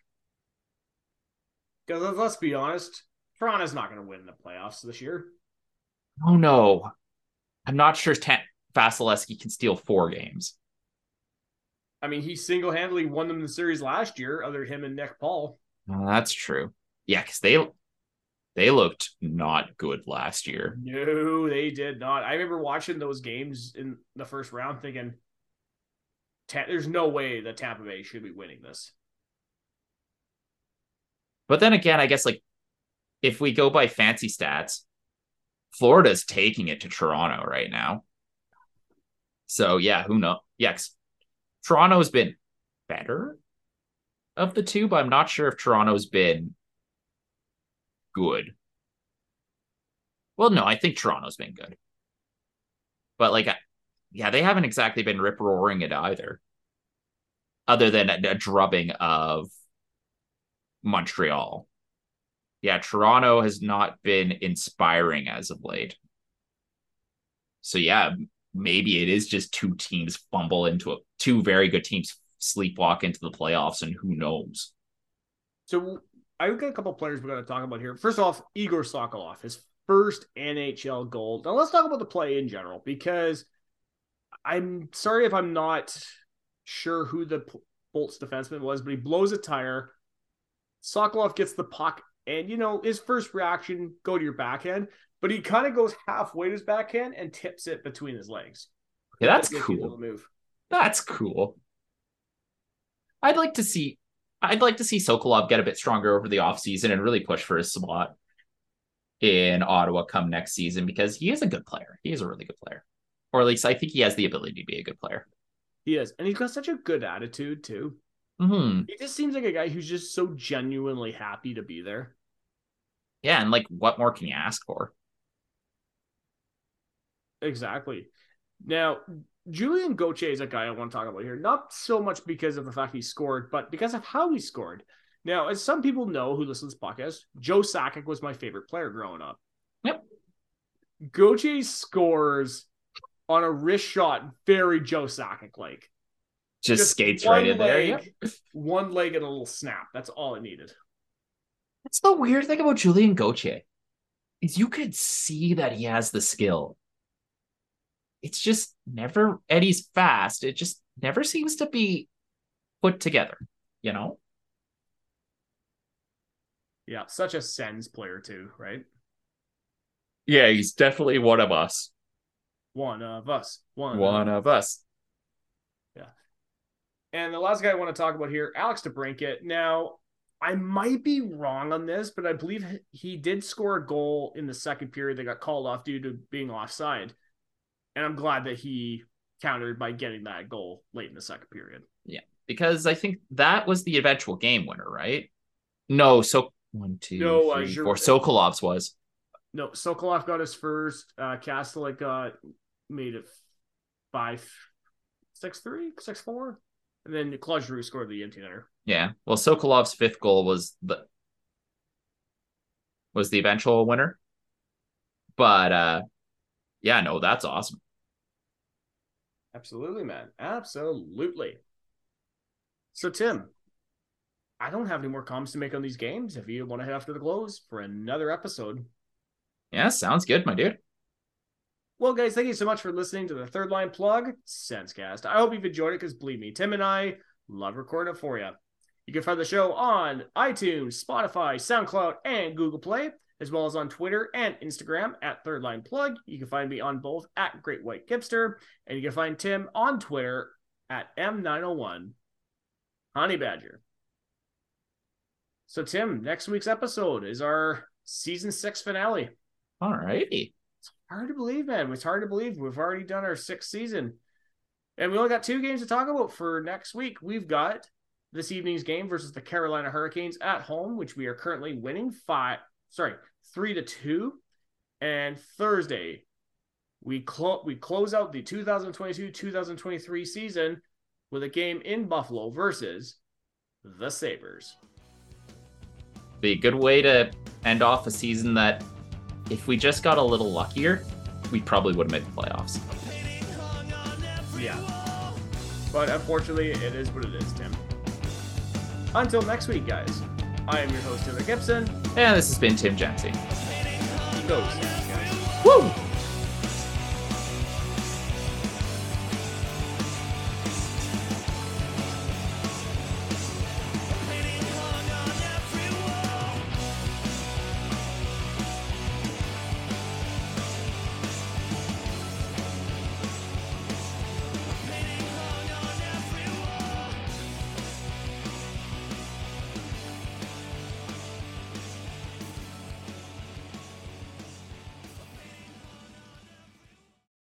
Because let's be honest, Toronto's not going to win the playoffs this year. Oh no. I'm not sure Ta- Vasilevskiy can steal four games. I mean, he single handedly won them the series last year, other him and Nick Paul. Oh, that's true. Yeah, because they they looked not good last year. No, they did not. I remember watching those games in the first round thinking, there's no way that Tampa Bay should be winning this. But then again, I guess like if we go by fancy stats, Florida's taking it to Toronto right now. So yeah, who knows? Yes, Toronto's been better of the two, but I'm not sure if Toronto's been good. Well, no, I think Toronto's been good. But like, yeah, they haven't exactly been rip roaring it either, other than a, a drubbing of Montreal. Yeah, Toronto has not been inspiring as of late. So yeah, maybe it is just two teams fumble into a two very good teams sleepwalk into the playoffs, and who knows? So I've got a couple players we're going to talk about here. First off, Igor Sokolov, his first NHL goal. Now let's talk about the play in general because I'm sorry if I'm not sure who the Bolts defenseman was, but he blows a tire. Sokolov gets the puck, and you know his first reaction go to your backhand, but he kind of goes halfway to his backhand and tips it between his legs. Okay, that's cool. move. That's cool. I'd like to see I'd like to see Sokolov get a bit stronger over the offseason and really push for his spot in Ottawa come next season because he is a good player. He is a really good player. Or at least I think he has the ability to be a good player. He is, and he's got such a good attitude too. Hmm He just seems like a guy who's just so genuinely happy to be there. Yeah, and like what more can you ask for? Exactly. Now, Julien Gauthier is a guy I want to talk about here, not so much because of the fact he scored, but because of how he scored. Now, as some people know who listen to this podcast, Joe Sakic was my favorite player growing up. Yep. Gauthier scores on a wrist shot, very Joe Sakic like. Just, Just skates right in there. leg. Yep. One leg and a little snap. That's all it needed. That's the weird thing about Julien Gauthier is you could see that he has the skill. It's just never, and he's fast. It just never seems to be put together, you know? Yeah, such a Sens player too, right? Yeah, he's definitely one of us. One of us. One. One of us. And the last guy I want to talk about here, Alex DeBrincat. Now, I might be wrong on this, but I believe he did score a goal in the second period that got called off due to being offside. And I'm glad that he countered by getting that goal late in the second period. Yeah, because I think that was the eventual game winner, right? No, so one, two, No, uh, three, Giroud- four. Sokolov's was. No, Sokolov got his first. Uh, Kastelic got made it five, six, three, six, four, and then Claude Giroux scored the empty netter. Yeah. Well, Sokolov's fifth goal was the was the eventual winner. But uh yeah, no, that's awesome. Absolutely, man. Absolutely. So, Tim, I don't have any more comments to make on these games. If you want to head after the close for another episode. Yeah, sounds good, my dude. Well, guys, thank you so much for listening to the Third Line Plug Senscast. I hope you've enjoyed it because, believe me, Tim and I love recording it for you. You can find the show on iTunes, Spotify, SoundCloud, and Google Play, as well as on Twitter and Instagram at Third Line Plug. You can find me on both at Great White Kipster, and you can find Tim on Twitter at M901 Honey Badger. So, Tim, next week's episode is our season six finale All righty. Hard to believe, man. It's hard to believe we've already done our sixth season. And we only got two games to talk about for next week. We've got this evening's game versus the Carolina Hurricanes at home, which we are currently winning five, sorry, three to two. And Thursday, we clo- we close out the 2022-2023 season with a game in Buffalo versus the Sabres. Be a good way to end off a season that if we just got a little luckier, we probably would have made the playoffs. Yeah. But unfortunately, it is what it is, Tim. Until next week, guys, I am your host, Taylor Gibson. And this has been Tim Jensen. Go, guys. Woo!